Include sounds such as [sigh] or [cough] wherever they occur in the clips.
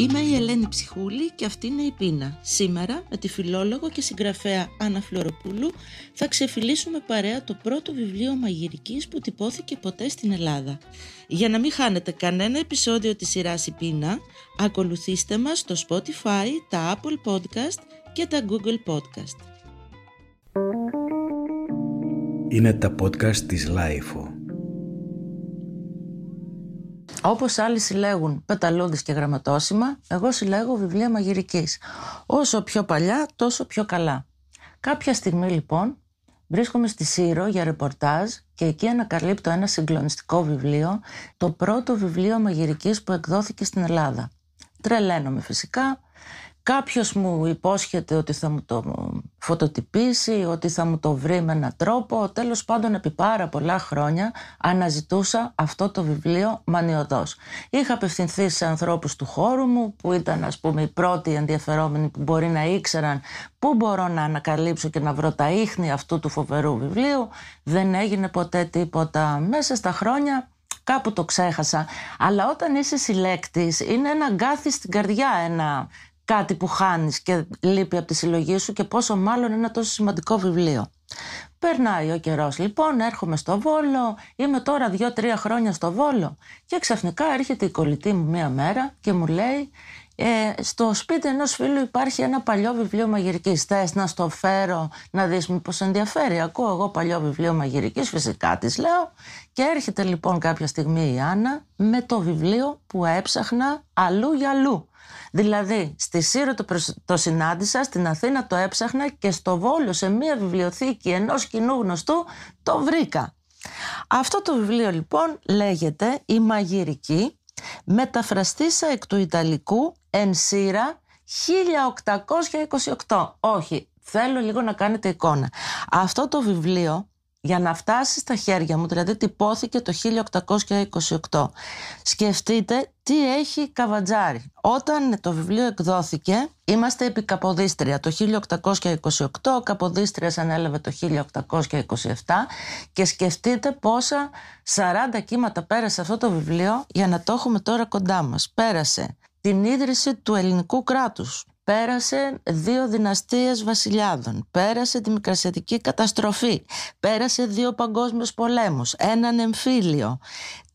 Είμαι η Ελένη Ψυχούλη και αυτή είναι η Πείνα. Σήμερα με τη φιλόλογο και συγγραφέα Άννα Φλωροπούλου θα ξεφυλλίσουμε παρέα το πρώτο βιβλίο μαγειρικής που τυπώθηκε ποτέ στην Ελλάδα. Για να μην χάνετε κανένα επεισόδιο της σειράς η Πείνα, ακολουθήστε μας στο Spotify, τα Apple Podcast και τα Google Podcast. Είναι τα podcast της LiFO. Όπως άλλοι συλλέγουν πεταλούδες και γραμματόσημα, εγώ συλλέγω βιβλία μαγειρικής. Όσο πιο παλιά, τόσο πιο καλά. Κάποια στιγμή λοιπόν βρίσκομαι στη Σύρο για ρεπορτάζ και εκεί ανακαλύπτω ένα συγκλονιστικό βιβλίο, το πρώτο βιβλίο μαγειρικής που εκδόθηκε στην Ελλάδα. Τρελαίνομαι φυσικά, Κάποιος μου υπόσχεται ότι θα μου το φωτοτυπήσει, ότι θα μου το βρει με έναν τρόπο. Τέλος πάντων επί πάρα πολλά χρόνια αναζητούσα αυτό το βιβλίο μανιωδώς. Είχα απευθυνθεί σε ανθρώπους του χώρου μου που ήταν ας πούμε οι πρώτοι ενδιαφερόμενοι που μπορεί να ήξεραν πού μπορώ να ανακαλύψω και να βρω τα ίχνη αυτού του φοβερού βιβλίου. Δεν έγινε ποτέ τίποτα μέσα στα χρόνια κάπου το ξέχασα. Αλλά όταν είσαι συλλέκτης είναι ένα γκάθι στην καρδιά, ένα κάτι που χάνεις και λείπει από τη συλλογή σου και πόσο μάλλον ένα τόσο σημαντικό βιβλίο. Περνάει ο καιρός λοιπόν, έρχομαι στο Βόλο, είμαι τώρα δύο-τρία χρόνια στο Βόλο και ξαφνικά έρχεται η κολλητή μου μία μέρα και μου λέει ε, στο σπίτι ενός φίλου υπάρχει ένα παλιό βιβλίο μαγειρικής. Θες να στο φέρω να δεις μήπως ενδιαφέρει. Ακούω εγώ παλιό βιβλίο μαγειρικής, φυσικά της λέω. Και έρχεται λοιπόν κάποια στιγμή η Άννα με το βιβλίο που έψαχνα αλλού για αλλού. Δηλαδή, στη Σύρο το, το συνάντησα, στην Αθήνα το έψαχνα και στο Βόλο σε μια βιβλιοθήκη ενός κοινού γνωστού το βρήκα. Αυτό το βιβλίο λοιπόν λέγεται «Η Μαγειρική» μεταφραστήσα εκ του Ιταλικού εν Σύρα 1828. Όχι, θέλω λίγο να κάνετε εικόνα. Αυτό το βιβλίο για να φτάσει στα χέρια μου, δηλαδή τυπώθηκε το 1828. Σκεφτείτε τι έχει καβατζάρι. Όταν το βιβλίο εκδόθηκε, είμαστε επί Καποδίστρια το 1828, ο Καποδίστριας ανέλαβε το 1827 και σκεφτείτε πόσα 40 κύματα πέρασε αυτό το βιβλίο για να το έχουμε τώρα κοντά μας. Πέρασε την ίδρυση του ελληνικού κράτους, πέρασε δύο δυναστείες βασιλιάδων, πέρασε τη μικρασιατική καταστροφή, πέρασε δύο παγκόσμιους πολέμους, έναν εμφύλιο,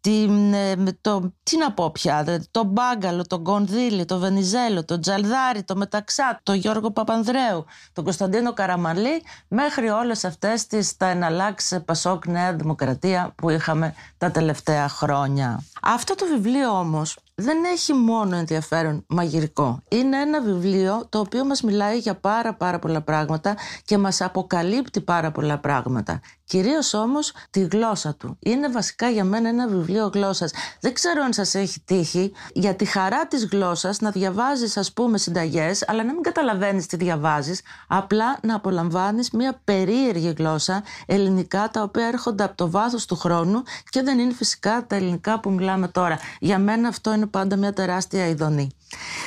την, ε, το, τι να πω πια, το Μπάγκαλο, τον Κονδύλι, το Βενιζέλο, το Τζαλδάρι, το Μεταξά, το Γιώργο Παπανδρέου, τον Κωνσταντίνο Καραμαλή, μέχρι όλες αυτές τις τα εναλλάξε Πασόκ Νέα Δημοκρατία που είχαμε τα τελευταία χρόνια. Αυτό το βιβλίο όμως δεν έχει μόνο ενδιαφέρον μαγειρικό. Είναι ένα βιβλίο το οποίο μας μιλάει για πάρα πάρα πολλά πράγματα και μας αποκαλύπτει πάρα πολλά πράγματα. Κυρίως όμως τη γλώσσα του. Είναι βασικά για μένα ένα βιβλίο γλώσσας. Δεν ξέρω αν σας έχει τύχει για τη χαρά της γλώσσας να διαβάζεις ας πούμε συνταγές αλλά να μην καταλαβαίνεις τι διαβάζεις απλά να απολαμβάνεις μια περίεργη γλώσσα ελληνικά τα οποία έρχονται από το βάθος του χρόνου και δεν είναι φυσικά τα ελληνικά που μιλάμε τώρα. Για μένα αυτό είναι πάντα μια τεράστια ειδονή.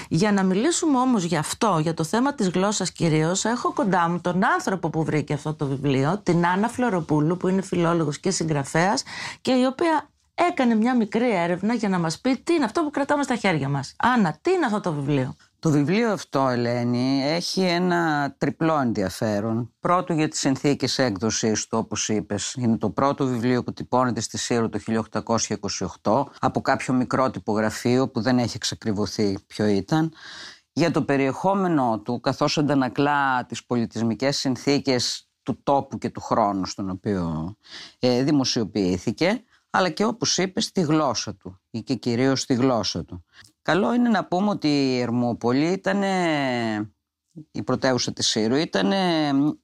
Για να μιλήσουμε όμως για αυτό, για το θέμα της γλώσσας κυρίως, έχω κοντά μου τον άνθρωπο που βρήκε αυτό το βιβλίο, την Άννα Φλωροπούλου που είναι φιλόλογος και συγγραφέας και η οποία έκανε μια μικρή έρευνα για να μας πει τι είναι αυτό που κρατάμε στα χέρια μας. Άννα, τι είναι αυτό το βιβλίο; Το βιβλίο αυτό, Ελένη, έχει ένα τριπλό ενδιαφέρον. Πρώτο για τις συνθήκες έκδοσης του, όπως είπες. Είναι το πρώτο βιβλίο που τυπώνεται στη Σύρο το 1828 από κάποιο μικρό τυπογραφείο που δεν έχει εξακριβωθεί ποιο ήταν. Για το περιεχόμενό του, καθώς αντανακλά τις πολιτισμικές συνθήκες του τόπου και του χρόνου στον οποίο ε, δημοσιοποιήθηκε αλλά και όπως είπες στη γλώσσα του ή και κυρίως στη γλώσσα του. Καλό είναι να πούμε ότι η Ερμούπολη ήταν η πρωτεύουσα της Σύρου, ήταν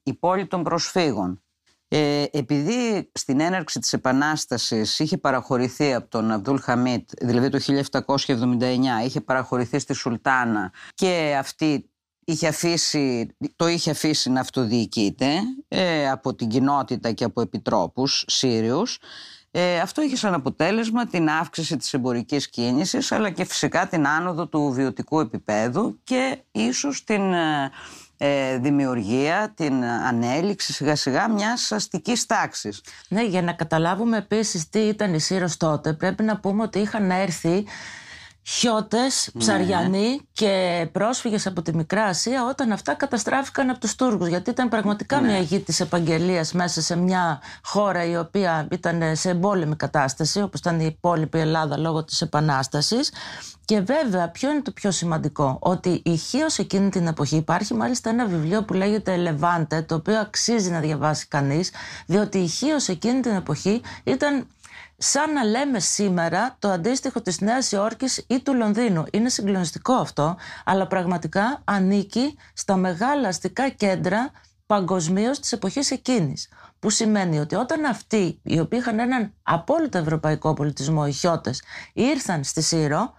η πόλη των προσφύγων. Ε, επειδή στην έναρξη της Επανάστασης είχε παραχωρηθεί από τον Αμπδούλ Χαμίτ, δηλαδή το 1779, είχε παραχωρηθεί στη Σουλτάνα και αυτή είχε αφήσει, το είχε αφήσει να αυτοδιοικείται ε, από την κοινότητα και από επιτρόπους Σύριους, ε, αυτό είχε σαν αποτέλεσμα την αύξηση της εμπορικής κίνησης αλλά και φυσικά την άνοδο του βιωτικού επίπεδου και ίσως την ε, ε δημιουργία, την ανέλυξη σιγά σιγά μιας αστικής τάξης. Ναι, για να καταλάβουμε επίσης τι ήταν η Σύρος τότε πρέπει να πούμε ότι είχαν έρθει χιώτες, ψαριανοί και πρόσφυγες από τη Μικρά Ασία όταν αυτά καταστράφηκαν από τους Τούρκους. Γιατί ήταν πραγματικά μια γη της επαγγελίας μέσα σε μια χώρα η οποία ήταν σε εμπόλεμη κατάσταση όπως ήταν η υπόλοιπη Ελλάδα λόγω της Επανάστασης. Και βέβαια, ποιο είναι το πιο σημαντικό, ότι η Χίος εκείνη την εποχή υπάρχει μάλιστα ένα βιβλίο που λέγεται Λεβάντε, το οποίο αξίζει να διαβάσει κανείς, διότι η Χίος εκείνη την εποχή ήταν σαν να λέμε σήμερα το αντίστοιχο της Νέας Υόρκης ή του Λονδίνου. Είναι συγκλονιστικό αυτό, αλλά πραγματικά ανήκει στα μεγάλα αστικά κέντρα παγκοσμίως της εποχής εκείνης. Που σημαίνει ότι όταν αυτοί οι οποίοι είχαν έναν απόλυτο ευρωπαϊκό πολιτισμό, οι Χιώτες, ήρθαν στη Σύρο,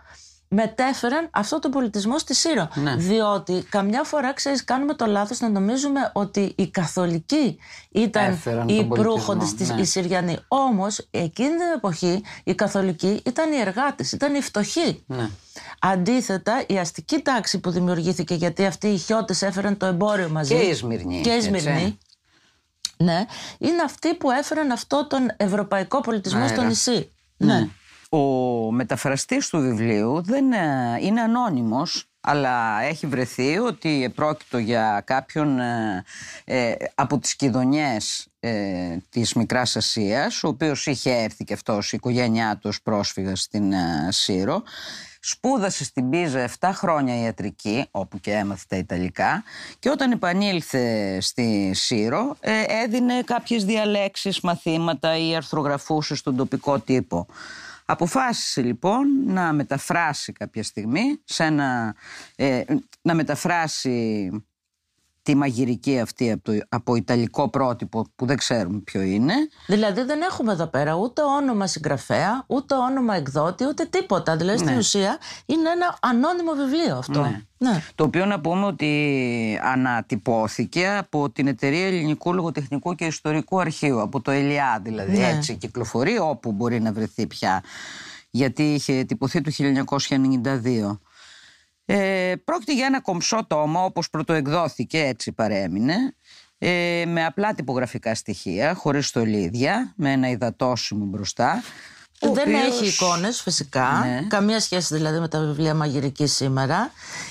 μετέφεραν αυτό τον πολιτισμό στη Σύρο. Ναι. Διότι καμιά φορά, ξέρεις, κάνουμε το λάθος να νομίζουμε ότι οι καθολικοί ήταν Έφεραν οι τον πολιτισμό, προύχοντε της ναι. οι Συριανοί. Όμως, εκείνη την εποχή οι καθολικοί ήταν οι εργάτες, ήταν οι φτωχοί. Ναι. Αντίθετα, η αστική τάξη που δημιουργήθηκε γιατί αυτοί οι χιώτες έφεραν το εμπόριο μαζί. Και η Σμυρνή, Και η έτσι. Σμυρνή. Ναι, είναι αυτοί που έφεραν αυτό τον ευρωπαϊκό πολιτισμό Αέρα. στο νησί. Ναι. Ο μεταφραστής του βιβλίου δεν ε, είναι ανώνυμος αλλά έχει βρεθεί ότι πρόκειτο για κάποιον ε, ε, από τις κηδονιές ε, της Μικράς Ασίας ο οποίος είχε έρθει και αυτός η οικογένειά του ως πρόσφυγας στην ε, Σύρο Σπούδασε στην Πίζα 7 χρόνια ιατρική, όπου και έμαθε τα Ιταλικά, και όταν επανήλθε στη Σύρο ε, έδινε κάποιες διαλέξεις, μαθήματα ή αρθρογραφούσες στον τοπικό τύπο. Αποφάσισε λοιπόν να μεταφράσει κάποια στιγμή, σε ένα, ε, να μεταφράσει τη μαγειρική αυτή από, το, από ιταλικό πρότυπο που δεν ξέρουμε ποιο είναι. Δηλαδή δεν έχουμε εδώ πέρα ούτε όνομα συγγραφέα, ούτε όνομα εκδότη, ούτε τίποτα. Δηλαδή στην ουσία είναι ένα ανώνυμο βιβλίο αυτό. Ναι. Ναι. Το οποίο να πούμε ότι ανατυπώθηκε από την Εταιρεία Ελληνικού Λογοτεχνικού και Ιστορικού Αρχείου, από το ΕΛΙΑ δηλαδή, Ναι. έτσι κυκλοφορεί όπου μπορεί να βρεθεί πια, γιατί είχε τυπωθεί το 1992. Ε, πρόκειται για ένα κομψό τόμα όπως πρωτοεκδόθηκε έτσι παρέμεινε ε, με απλά τυπογραφικά στοιχεία χωρίς στολίδια με ένα υδατόσιμο μπροστά ο Δεν οποίος- έχει εικόνες φυσικά, Ναι. καμία σχέση δηλαδή με τα βιβλία μαγειρική σήμερα.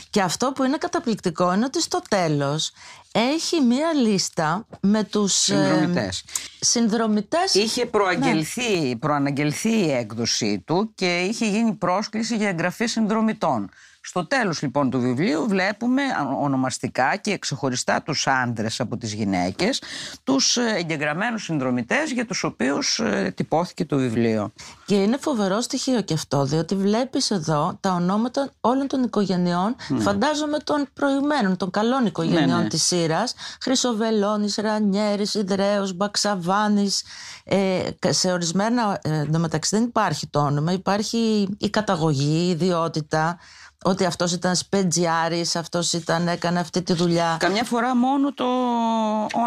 Και αυτό που είναι καταπληκτικό είναι ότι στο τέλος έχει μία λίστα με τους ε, Συνδρομητές. συνδρομητές. Είχε προαγγελθεί, προαναγγελθεί η έκδοσή του και είχε γίνει πρόσκληση για εγγραφή συνδρομητών. Στο τέλος λοιπόν του βιβλίου βλέπουμε ονομαστικά και ξεχωριστά τους άντρες από τις γυναίκες, τους ε, εγγεγραμμένους συνδρομητές για τους οποίους ε, τυπώθηκε το βιβλίο. Και είναι φοβερό στοιχείο και αυτό, διότι βλέπεις εδώ τα ονόματα όλων των οικογενειών, φαντάζομαι των προηγμένων, των καλών οικογενειών Ναι, ναι. της Σύρας, Χρυσοβελώνης, Ρανιέρης, Ιδραίος, Μπαξαβάνης, ε, σε ορισμένα, ε, εντωμεταξύ δεν υπάρχει το όνομα, υπάρχει η καταγωγή, η ιδιότητα, ότι αυτός ήταν σπεντζιάρης, αυτός ήταν, έκανε αυτή τη δουλειά. Καμιά φορά μόνο το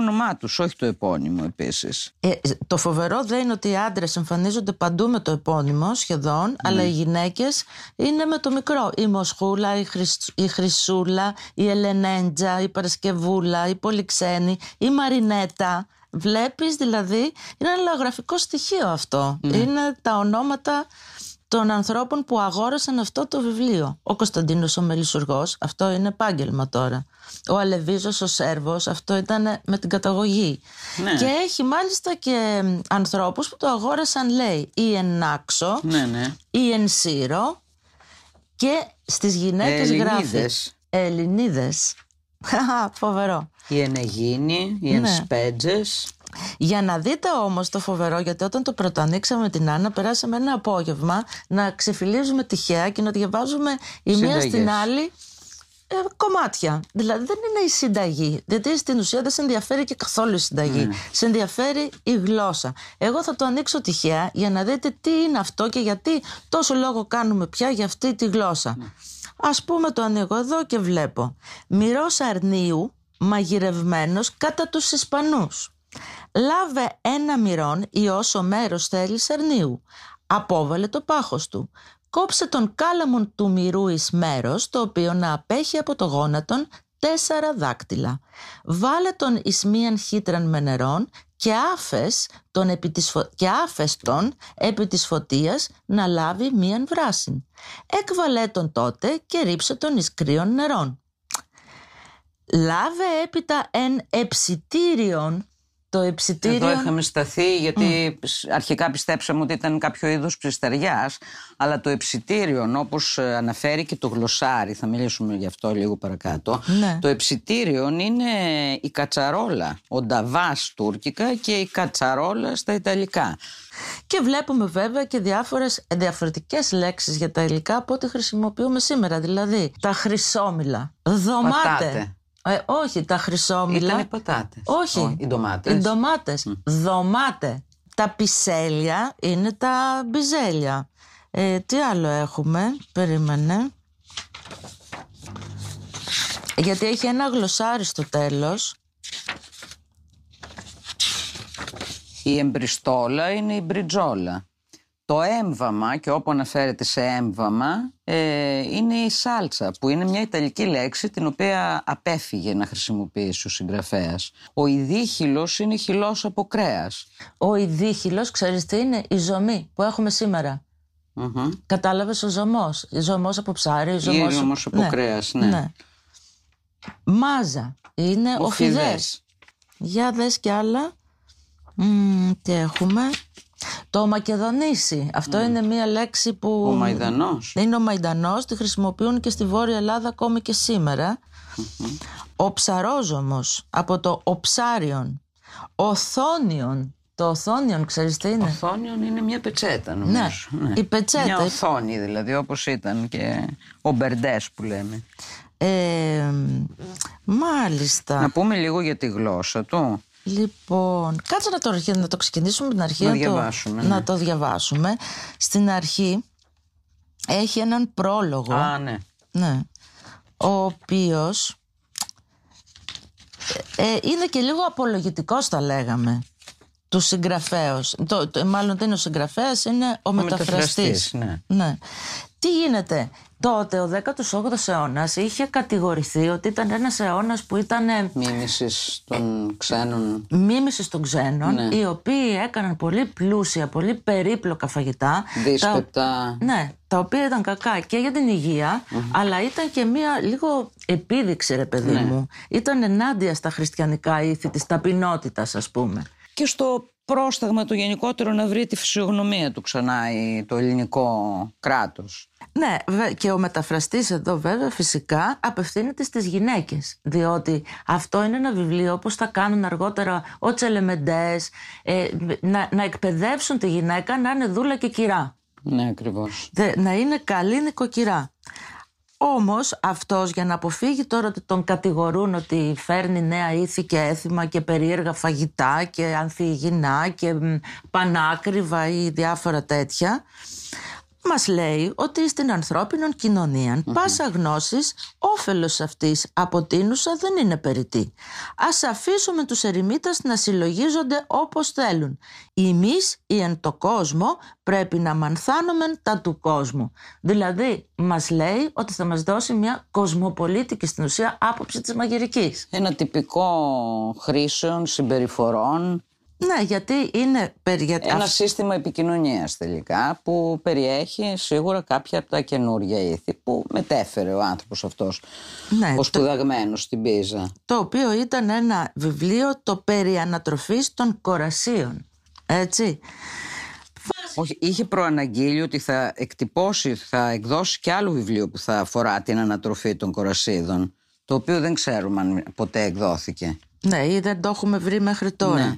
όνομά τους, όχι το επώνυμο επίσης. Ε, το φοβερό δεν είναι ότι οι άντρες εμφανίζονται παντού με το επώνυμο σχεδόν, αλλά οι γυναίκες είναι με το μικρό. Η Μοσχούλα, η, Χρυσ- η Χρυσούλα, η Ελενέντζα, η Παρασκευούλα, η Πολυξένη, η Μαρινέτα. Βλέπεις δηλαδή, είναι ένα λαογραφικό στοιχείο αυτό. Είναι τα ονόματα των ανθρώπων που αγόρασαν αυτό το βιβλίο. Ο Κωνσταντίνος ο Μελισσουργός, αυτό είναι επάγγελμα τώρα. Ο Αλεβίζος ο Σέρβος, αυτό ήταν με την καταγωγή. Ναι. Και έχει μάλιστα και μ, ανθρώπους που το αγόρασαν, λέει, ή εν Νάξο, Ναι, ναι. ή εν Σύρο και στις γυναίκες γράφει Ελληνίδες. Ελληνίδες. [laughs] Χαχα, Φοβερό. Η Ενεγίνη, οι Ναι. Ενσπέτζες. Για να δείτε όμως το φοβερό, γιατί όταν το πρωτοανοίξαμε με την Άννα, περάσαμε ένα απόγευμα να ξεφυλίζουμε τυχαία και να διαβάζουμε η μία Συνταγές. στην άλλη ε, κομμάτια. Δηλαδή δεν είναι η συνταγή. Γιατί στην ουσία δεν σε ενδιαφέρει και καθόλου η συνταγή. Σε ενδιαφέρει η γλώσσα. Εγώ θα το ανοίξω τυχαία για να δείτε τι είναι αυτό και γιατί τόσο λόγο κάνουμε πια για αυτή τη γλώσσα. Ας πούμε το ανοίγω εδώ και βλέπω. Μυρός αρνίου μαγειρευμένος κατά τους Ισπανούς. Λάβε ένα μυρών ή όσο μέρος θέλεις αρνίου. Απόβαλε το πάχος του. Κόψε τον κάλαμον του μυρού εις μέρος, το οποίο να απέχει από το γόνατον τέσσερα δάκτυλα. Βάλε τον εις μίαν χύτραν με νερόν και άφες τον επί της φω... και άφεστον επί της φωτίας να λάβει μίαν βράσιν. Έκβαλε τον τότε και ρίψε τον εις κρύων νερών. Λάβε έπειτα εν εψητήριον το εψητήριο... Εδώ είχαμε σταθεί γιατί αρχικά πιστέψαμε ότι ήταν κάποιο είδος ψυστεριάς αλλά το εψητήριο όπως ε, αναφέρει και το γλωσσάρι, θα μιλήσουμε γι' αυτό λίγο παρακάτω Ναι. το εψητήριο είναι η κατσαρόλα, ο νταβάς τουρκικά και η κατσαρόλα στα ιταλικά. Και βλέπουμε βέβαια και διάφορες διαφορετικές λέξεις για τα υλικά από ό,τι χρησιμοποιούμε σήμερα. Δηλαδή τα χρυσόμυλα, δωμάτε. Πατάτε. Ε, όχι, τα χρυσόμυλα. Ήταν οι πατάτες. Όχι. Ω, οι ντομάτες. Οι ντομάτες. Δωμάτε. Τα πισέλια είναι τα μπιζέλια. Ε, τι άλλο έχουμε, περίμενε. Γιατί έχει ένα γλωσσάρι στο τέλος. Η εμπριστόλα είναι η μπριτζόλα. Το έμβαμα, και όπου αναφέρεται σε έμβαμα, ε, είναι η σάλτσα, που είναι μια ιταλική λέξη την οποία απέφυγε να χρησιμοποιήσει ο συγγραφέας. Ο ιδίχυλος είναι χυλός από κρέας. Ο ιδίχυλος, ξέρεις τι είναι, η ζωμή που έχουμε σήμερα. Μμμ. Κατάλαβες ο ζωμός. Η ζωμός από ψάρι, ζωμός, Ή όμως από κρέας, ναι. Μάζα είναι ο, Ο φιδές. φιδές. Για δες κι άλλα. Μμμ, τι έχουμε; Το μακεδονήσι. Αυτό είναι μία λέξη που... Ο Μαϊδανός. Είναι ο Μαϊντανός, τη χρησιμοποιούν και στη Βόρεια Ελλάδα ακόμη και σήμερα. Ο ψαρόζωμος, από το οψάριον. Οθόνιον. Το οθόνιον, ξέρεις τι είναι; Οθόνιον είναι μια πετσέτα νομίζω. Ναι, η πετσέτα. Μια οθόνη δηλαδή όπως ήταν και ο Μπερντές που λέμε. Ε, μάλιστα. Να πούμε λίγο για τη γλώσσα του. Λοιπόν, κάτσε να το, αρχι- να το ξεκινήσουμε από την αρχή. Να το- διαβάσουμε, ναι. να το διαβάσουμε. Στην αρχή έχει έναν πρόλογο. Α, ναι. Ναι. Ο οποίος ε, ε, είναι και λίγο απολογητικός θα λέγαμε του συγγραφέως. Το, το- μάλλον δεν είναι ο συγγραφέας, είναι ο, μεταφραστής. μεταφραστής, ναι. ναι. Τι γίνεται, τότε ο 18ος αιώνας είχε κατηγορηθεί ότι ήταν ένας αιώνας που ήταν ε, Μίμησης των ξένων. μίμησης των ξένων, Ναι. οι οποίοι έκαναν πολύ πλούσια, πολύ περίπλοκα φαγητά. Δύσπεπτα. Τα, ναι, τα οποία ήταν κακά και για την υγεια αλλά ήταν και μία λίγο επίδειξη, ρε παιδί Ναι. μου. Ήταν ενάντια στα χριστιανικά ήθη της ταπεινότητας, ας πούμε. Και στο πρόσταγμα το γενικότερο να βρει τη φυσιογνωμία του ξανά η- το ελληνικό κράτος. Ναι, βε- και ο μεταφραστής εδώ βέβαια φυσικά απευθύνεται στις γυναίκες διότι αυτό είναι ένα βιβλίο όπως θα κάνουν αργότερα ο Τσελεμεντές ε, να, να εκπαιδεύσουν τη γυναίκα να είναι δούλα και κυρά. Ναι, ακριβώς. Δε- να είναι καλή νοικοκυρά. Όμως αυτός για να αποφύγει τώρα ότι τον κατηγορούν ότι φέρνει νέα ήθη και έθιμα και περίεργα φαγητά και ανθυγινά και μ, πανάκριβα ή διάφορα τέτοια μας λέει ότι στην ανθρώπινη κοινωνία πάσα γνώσης όφελος αυτής αποτείνουσα δεν είναι περιττή. Ας αφήσουμε τους ερημίτας να συλλογίζονται όπως θέλουν. Εμείς ή εν το κόσμο πρέπει να μανθάνουμε τα του κόσμου. Δηλαδή μας λέει ότι θα μας δώσει μια κοσμοπολίτικη στην ουσία άποψη της μαγειρικής. Ένα τυπικό χρήσεων, συμπεριφορών, Ναι, γιατί είναι περί... ένα σύστημα επικοινωνίας τελικά που περιέχει σίγουρα κάποια από τα καινούργια ήθη που μετέφερε ο άνθρωπος αυτός Ναι, ο το- σπουδαγμένος στην Πίζα. το οποίο ήταν ένα βιβλίο το περί ανατροφής των κορασίων. Έτσι. Όχι, είχε προαναγγείλει ότι θα εκτυπώσει, θα εκδώσει και άλλο βιβλίο που θα αφορά την ανατροφή των κορασίδων το οποίο δεν ξέρουμε αν ποτέ εκδόθηκε. Ναι, ή δεν το έχουμε βρει μέχρι τώρα. Ναι.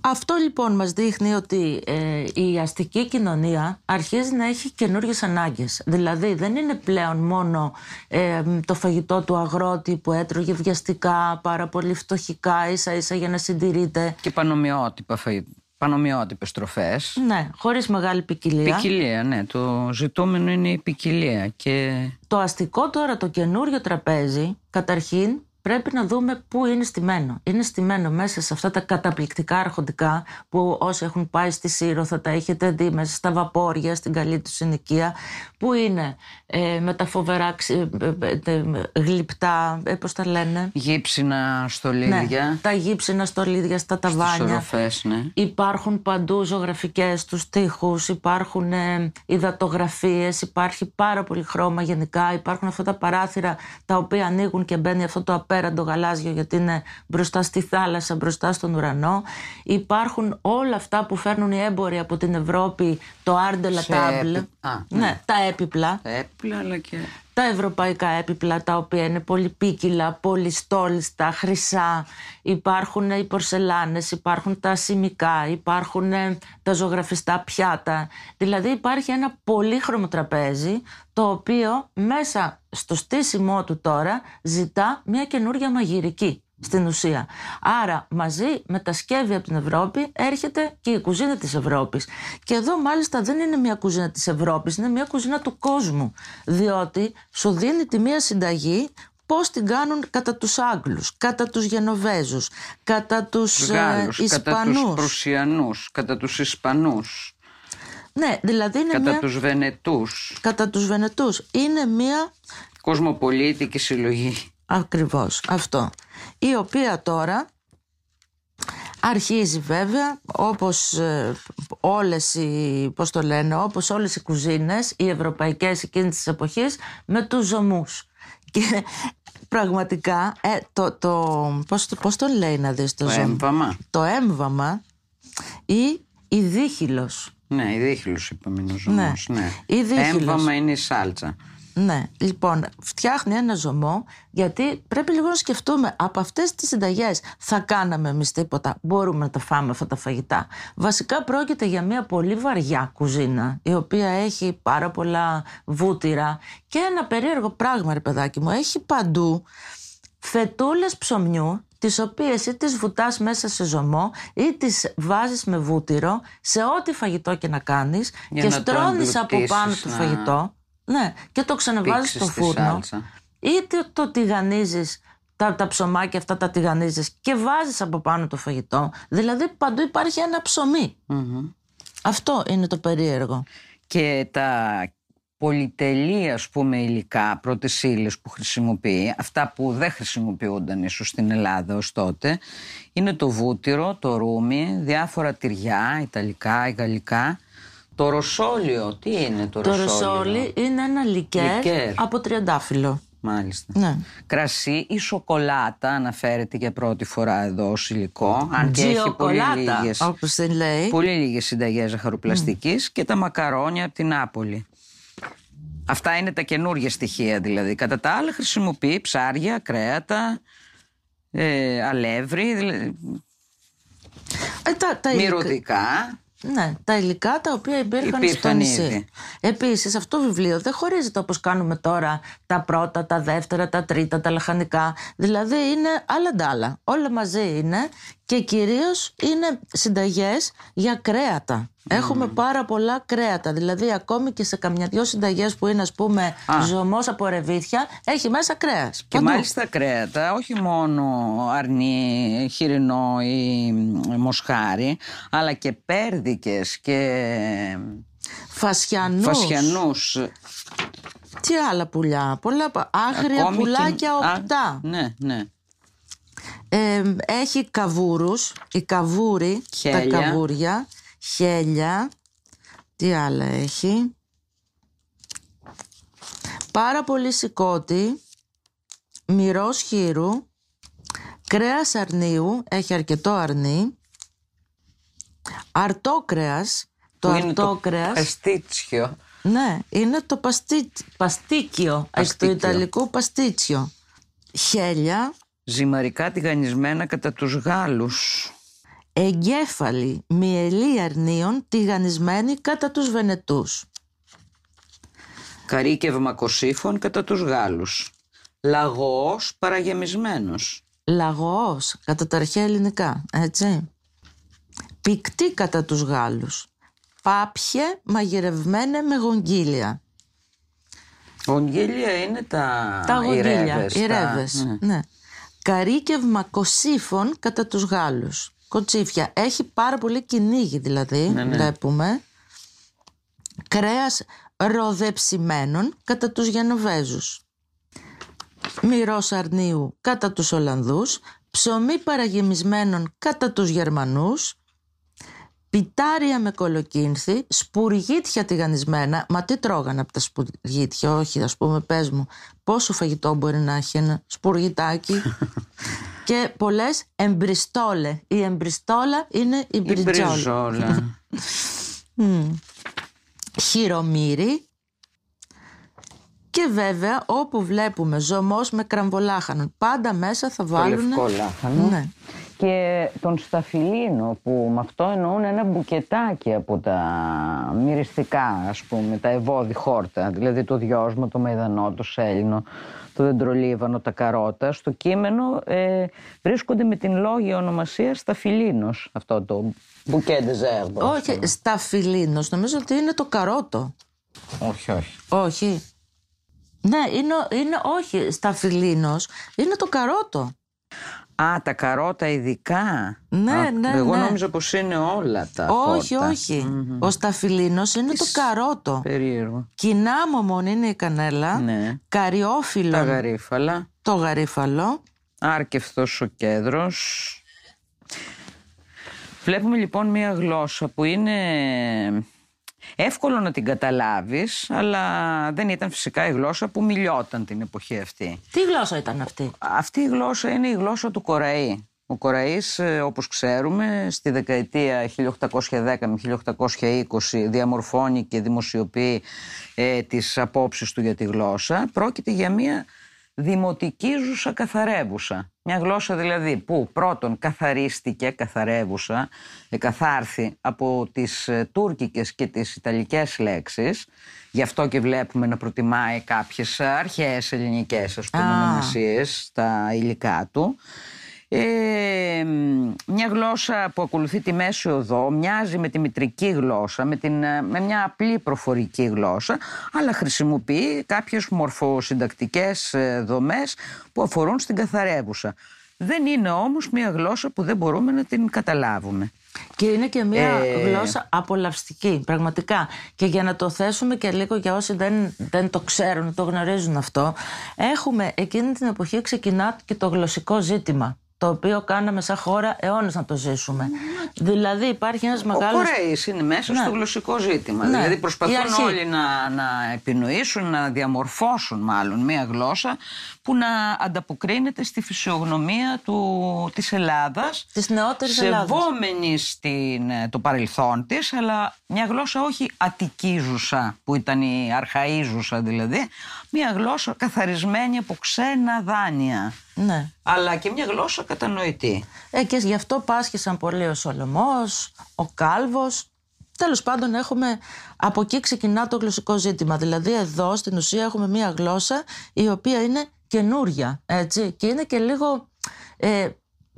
Αυτό λοιπόν μας δείχνει ότι ε, η αστική κοινωνία αρχίζει να έχει καινούργιες ανάγκες. Δηλαδή δεν είναι πλέον μόνο ε, το φαγητό του αγρότη που έτρωγε βιαστικά, πάρα πολύ φτωχικά, ίσα ίσα για να συντηρείται. Και πανομοιότυπα, φαγη- πανομοιότυπες τροφές. Ναι, χωρίς μεγάλη ποικιλία. Ποικιλία, ναι. Το ζητούμενο είναι η ποικιλία. Και Το αστικό τώρα, το καινούριο τραπέζι, καταρχήν πρέπει να δούμε πού είναι στημένο. Είναι στημένο μέσα σε αυτά τα καταπληκτικά αρχοντικά που όσοι έχουν πάει στη Σύρο θα τα έχετε δει μέσα στα βαπόρια, στην καλή τους συνοικία, που είναι ε, με τα φοβερά ξυ- ε, ε, ε, γλυπτά, ε, πώς τα λένε; Γύψινα στολίδια. Ναι, τα γύψινα στολίδια στα ταβάνια. οροφές, ναι. Υπάρχουν παντού ζωγραφικές στους τοίχους, υπάρχουν ε, υδατογραφίες, υπάρχει πάρα πολύ χρώμα γενικά, υπάρχουν αυτά τα παράθυρα τα οποία ανοίγουν και μπαίνει αυτό το απέραντο γαλάζιο γιατί είναι μπροστά στη θάλασσα, μπροστά στον ουρανό. Υπάρχουν όλα αυτά που φέρνουν οι έμποροι από την Ευρώπη, το Art de la Σε Table, έπι- Α, ναι, τα έπιπλα. Έπιπλα αλλά και... τα ευρωπαϊκά έπιπλα τα οποία είναι πολυπίκυλα, πολυστόλιστα, χρυσά. Υπάρχουν οι πορσελάνες, υπάρχουν τα σημικά, υπάρχουν ε, τα ζωγραφιστά πιάτα. Δηλαδή υπάρχει ένα πολύχρωμο τραπέζι το οποίο μέσα στο στήσιμό του τώρα ζητά μια καινούργια μαγειρική στην ουσία. Άρα μαζί με τα σκεύη από την Ευρώπη έρχεται και η κουζίνα της Ευρώπης. Και εδώ μάλιστα δεν είναι μια κουζίνα της Ευρώπης, είναι μια κουζίνα του κόσμου. Διότι σου δίνει τη μία συνταγή πώς την κάνουν κατά τους Άγγλους, κατά τους Γενοβέζους, κατά τους ε, Γάλλους, κατά τους Ισπανούς. Προυσιανούς, κατά τους Ισπανούς, Ναι, δηλαδή είναι κατά μια... τους Βενετούς, κατά τους Βενετούς. Είναι μια κοσμοπολίτικη συλλογή. Ακριβώς αυτό. Η οποία τώρα αρχίζει βέβαια όπως ε, όλες οι, πώς το λένε, όπως όλες οι κουζίνες, οι ευρωπαϊκές εκείνης της εποχής, με τους ζωμούς. Και πραγματικά, ε, το, το, πώς, το, πώς το λέει να δεις το, Το ζωμ; έμβαμα. Το έμβαμα ή η δίχυλος. Ναι, η δίχυλος είπαμε είναι ο ζωμός. Ναι, Ναι. η δίχυλος. Έμβαμα είναι η σάλτσα. Ναι, λοιπόν, φτιάχνει ένα ζωμό γιατί πρέπει λίγο να σκεφτούμε από αυτές τις συνταγές θα κάναμε εμείς τίποτα, μπορούμε να τα φάμε αυτά τα φαγητά. Βασικά πρόκειται για μια πολύ βαριά κουζίνα η οποία έχει πάρα πολλά βούτυρα και ένα περίεργο πράγμα ρε παιδάκι μου, έχει παντού φετούλες ψωμιού τις οποίες ή τις βουτάς μέσα σε ζωμό ή τις βάζεις με βούτυρο σε ό,τι φαγητό και να κάνεις Για και να το στρώνεις από εμπλουτίσεις, πάνω το να φαγητό ναι, και το ξαναβάζεις Πήξεις στο τη φούρνο. σάλτσα. είτε το τηγανίζεις τα, τα ψωμάκια αυτά τα τηγανίζεις και βάζεις από πάνω το φαγητό. Δηλαδή παντού υπάρχει ένα ψωμί. Αυτό είναι το περίεργο. Και τα πολυτελή ας πούμε υλικά πρώτες ύλες που χρησιμοποιεί αυτά που δεν χρησιμοποιούνταν ίσως στην Ελλάδα ως τότε είναι το βούτυρο, το ρούμι, διάφορα τυριά, ιταλικά, γαλλικά το ροσόλιο, τι είναι το, το ροσόλιο ροσόλι είναι ένα λικέρ, Λικέρ. από τριαντάφυλλο Μάλιστα. ναι. Κρασί ή σοκολάτα αναφέρεται για πρώτη φορά εδώ ως υλικό αν και έχει πολύ Τζιοκολάτα, λίγες, όπως την λέει πολύ λίγες συνταγές ζαχαροπλαστικής και τα μακαρόνια από την Νάπολη. Αυτά είναι τα καινούργια στοιχεία δηλαδή. Κατά τα άλλα χρησιμοποιεί ψάρια, κρέατα, ε, αλεύρι, δηλαδή, Ε, τα, τα υλικά- μυρωδικά. Ναι, τα υλικά τα οποία υπήρχαν, στο Υπήρχαν νησί. ήδη. Επίσης αυτό το βιβλίο δεν χωρίζεται όπως κάνουμε τώρα τα πρώτα, τα δεύτερα, τα τρίτα, τα λαχανικά. Δηλαδή είναι άλλα ντάλα. Όλα μαζί είναι και κυρίως είναι συνταγές για κρέατα. Έχουμε πάρα πολλά κρέατα. Δηλαδή ακόμη και σε καμιά δυο συνταγές που είναι ας πούμε Α. ζωμός από ρεβίθια έχει μέσα κρέας. Και Παντού. μάλιστα κρέατα, όχι μόνο αρνί, χοιρινό ή μ, μοσχάρι, αλλά και πέρδικες και Φασιανούς. φασιανούς. Τι άλλα πουλιά. Πολλά, πα- άγρια Ακόμη πουλάκια και- Α, οπτά. Ναι, ναι. Ε, έχει καβούρους, η καβούρη, Χέλια. τα καβούρια, χέλια, τι άλλα έχει; Πάρα πολύ σηκώτη, μυρός χείρου, κρέας αρνίου, έχει αρκετό αρνί, αρτόκρεας, το Που είναι αρτόκρεας, παστίτσιο. ναι, είναι το παστί, παστίκιο, εκ του Παστίκιο. ιταλικού παστίτσιο. Χέλια, Ζυμαρικά τηγανισμένα κατά τους Γάλλους. εγκέφαλη μυελή αρνίων τηγανισμένη κατά τους Βενετούς. Καρύκευμα κοσύφων κατά τους Γάλλους. Λαγός παραγεμισμένος. Λαγωός κατά τα αρχαία ελληνικά, έτσι. Πικτή κατά τους Γάλλους. Πάπιε μαγειρευμένε με γογγύλια. Ογγύλια είναι τα, τα οι γογγύλια, ρέβες, οι τα- ρέβες, ναι. ναι. Καρίκευμα κοσίφων κατά τους Γάλλους. Κοτσίφια. Έχει πάρα πολύ κυνήγι δηλαδή, Ναι, ναι. βλέπουμε. Κρέας ροδεψημένων κατά τους Γενοβέζους. Μυρός αρνίου κατά τους Ολλανδούς. Ψωμί παραγεμισμένων κατά τους Γερμανούς. Πιτάρια με κολοκύνθη, σπουργίτια τηγανισμένα. Μα τι τρώγανε από τα σπουργίτια, όχι, ας πούμε, πες μου, πόσο φαγητό μπορεί να έχει ένα σπουργιτάκι. [laughs] και πολλές εμπριστόλε. Η εμπριστόλα είναι η Η μπριτζόλα. μπριζόλα. [laughs] Χειρομύρι. Και βέβαια όπου βλέπουμε ζωμός με κραμβολάχανον, πάντα μέσα θα Το βάλουν... λευκό λάχανο. Ναι. Και τον σταφυλίνο που με αυτό εννοούν ένα μπουκετάκι από τα μυριστικά ας πούμε, τα ευώδη χόρτα, δηλαδή το δυόσμο, το μαϊδανό, το σέλινο, το δεντρολίβανο, τα καρότα. Στο κείμενο ε, βρίσκονται με την λόγια ονομασία σταφυλίνος αυτό το μπουκέ de herbe. Όχι, σταφυλίνος, νομίζω ότι είναι το καρότο. όχι, όχι. Όχι. Ναι, είναι, είναι όχι σταφυλίνος, είναι το καρότο. Α, τα καρότα ειδικά. Ναι, Α, ναι, Εγώ ναι. νόμιζα πως είναι όλα τα όχι, χόρτα. όχι. Ο σταφυλίνος είναι το καρότο. Περίεργο. Κοινάμομον είναι η κανέλα. Ναι. Καριόφυλλο Τα γαρίφαλα. το γαρίφαλο. Άρκευτος ο κέντρος. Βλέπουμε λοιπόν μία γλώσσα που είναι εύκολο να την καταλάβεις, αλλά δεν ήταν φυσικά η γλώσσα που μιλιόταν την εποχή αυτή. Τι γλώσσα ήταν αυτή; Αυτή η γλώσσα είναι η γλώσσα του Κοραή. Ο Κοραής, ε, όπως ξέρουμε, στη δεκαετία 1810 με 1820 διαμορφώνει και δημοσιοποιεί ε, τις απόψεις του για τη γλώσσα. Πρόκειται για μια δημοτικίζουσα καθαρεύουσα. Μια γλώσσα δηλαδή που πρώτον καθαρίστηκε, καθαρεύουσα, εκαθάρθη από τις ε, τουρκικές και τις ιταλικές λέξεις. Γι' αυτό και βλέπουμε να προτιμάει κάποιες αρχαίες ελληνικές ας πούμε, Α. ονομασίες στα υλικά του. Ε, μ, μια γλώσσα που ακολουθεί τη μέση οδό μοιάζει με τη μητρική γλώσσα, με, την, ε, με μια απλή προφορική γλώσσα, αλλά χρησιμοποιεί κάποιες μορφοσυντακτικές ε, δομές που αφορούν στην καθαρεύουσα. Δεν είναι όμως μια γλώσσα που δεν μπορούμε να την καταλάβουμε. Και είναι και μια Ε, γλώσσα απολαυστική, πραγματικά. Και για να το θέσουμε και λίγο για όσοι δεν, δεν το ξέρουν, το γνωρίζουν αυτό, έχουμε εκείνη την εποχή ξεκινά και το γλωσσικό ζήτημα. Το οποίο κάναμε σαν χώρα αιώνες να το ζήσουμε. Δηλαδή υπάρχει ένας Ο μεγάλο. Κορέης είναι μέσα Ναι. στο γλωσσικό ζήτημα. Ναι. Δηλαδή Η προσπαθούν αρχή. όλοι να, να επινοήσουν, να διαμορφώσουν μάλλον μια γλώσσα που να ανταποκρίνεται στη φυσιογνωμία του, της Ελλάδας Της νεότερης Ελλάδας. σεβόμενη στην, ε, το παρελθόν της αλλά μια γλώσσα όχι αττικίζουσα που ήταν η αρχαΐζουσα δηλαδή μια γλώσσα καθαρισμένη από ξένα δάνεια Ναι. αλλά και μια γλώσσα κατανοητή. Ε, και γι' αυτό πάσχησαν πολύ ο Σολομός, ο Κάλβος. Τέλος πάντων έχουμε, από εκεί ξεκινά το γλωσσικό ζήτημα. Δηλαδή εδώ στην ουσία έχουμε μία γλώσσα η οποία είναι καινούρια, έτσι. Και είναι και λίγο ε,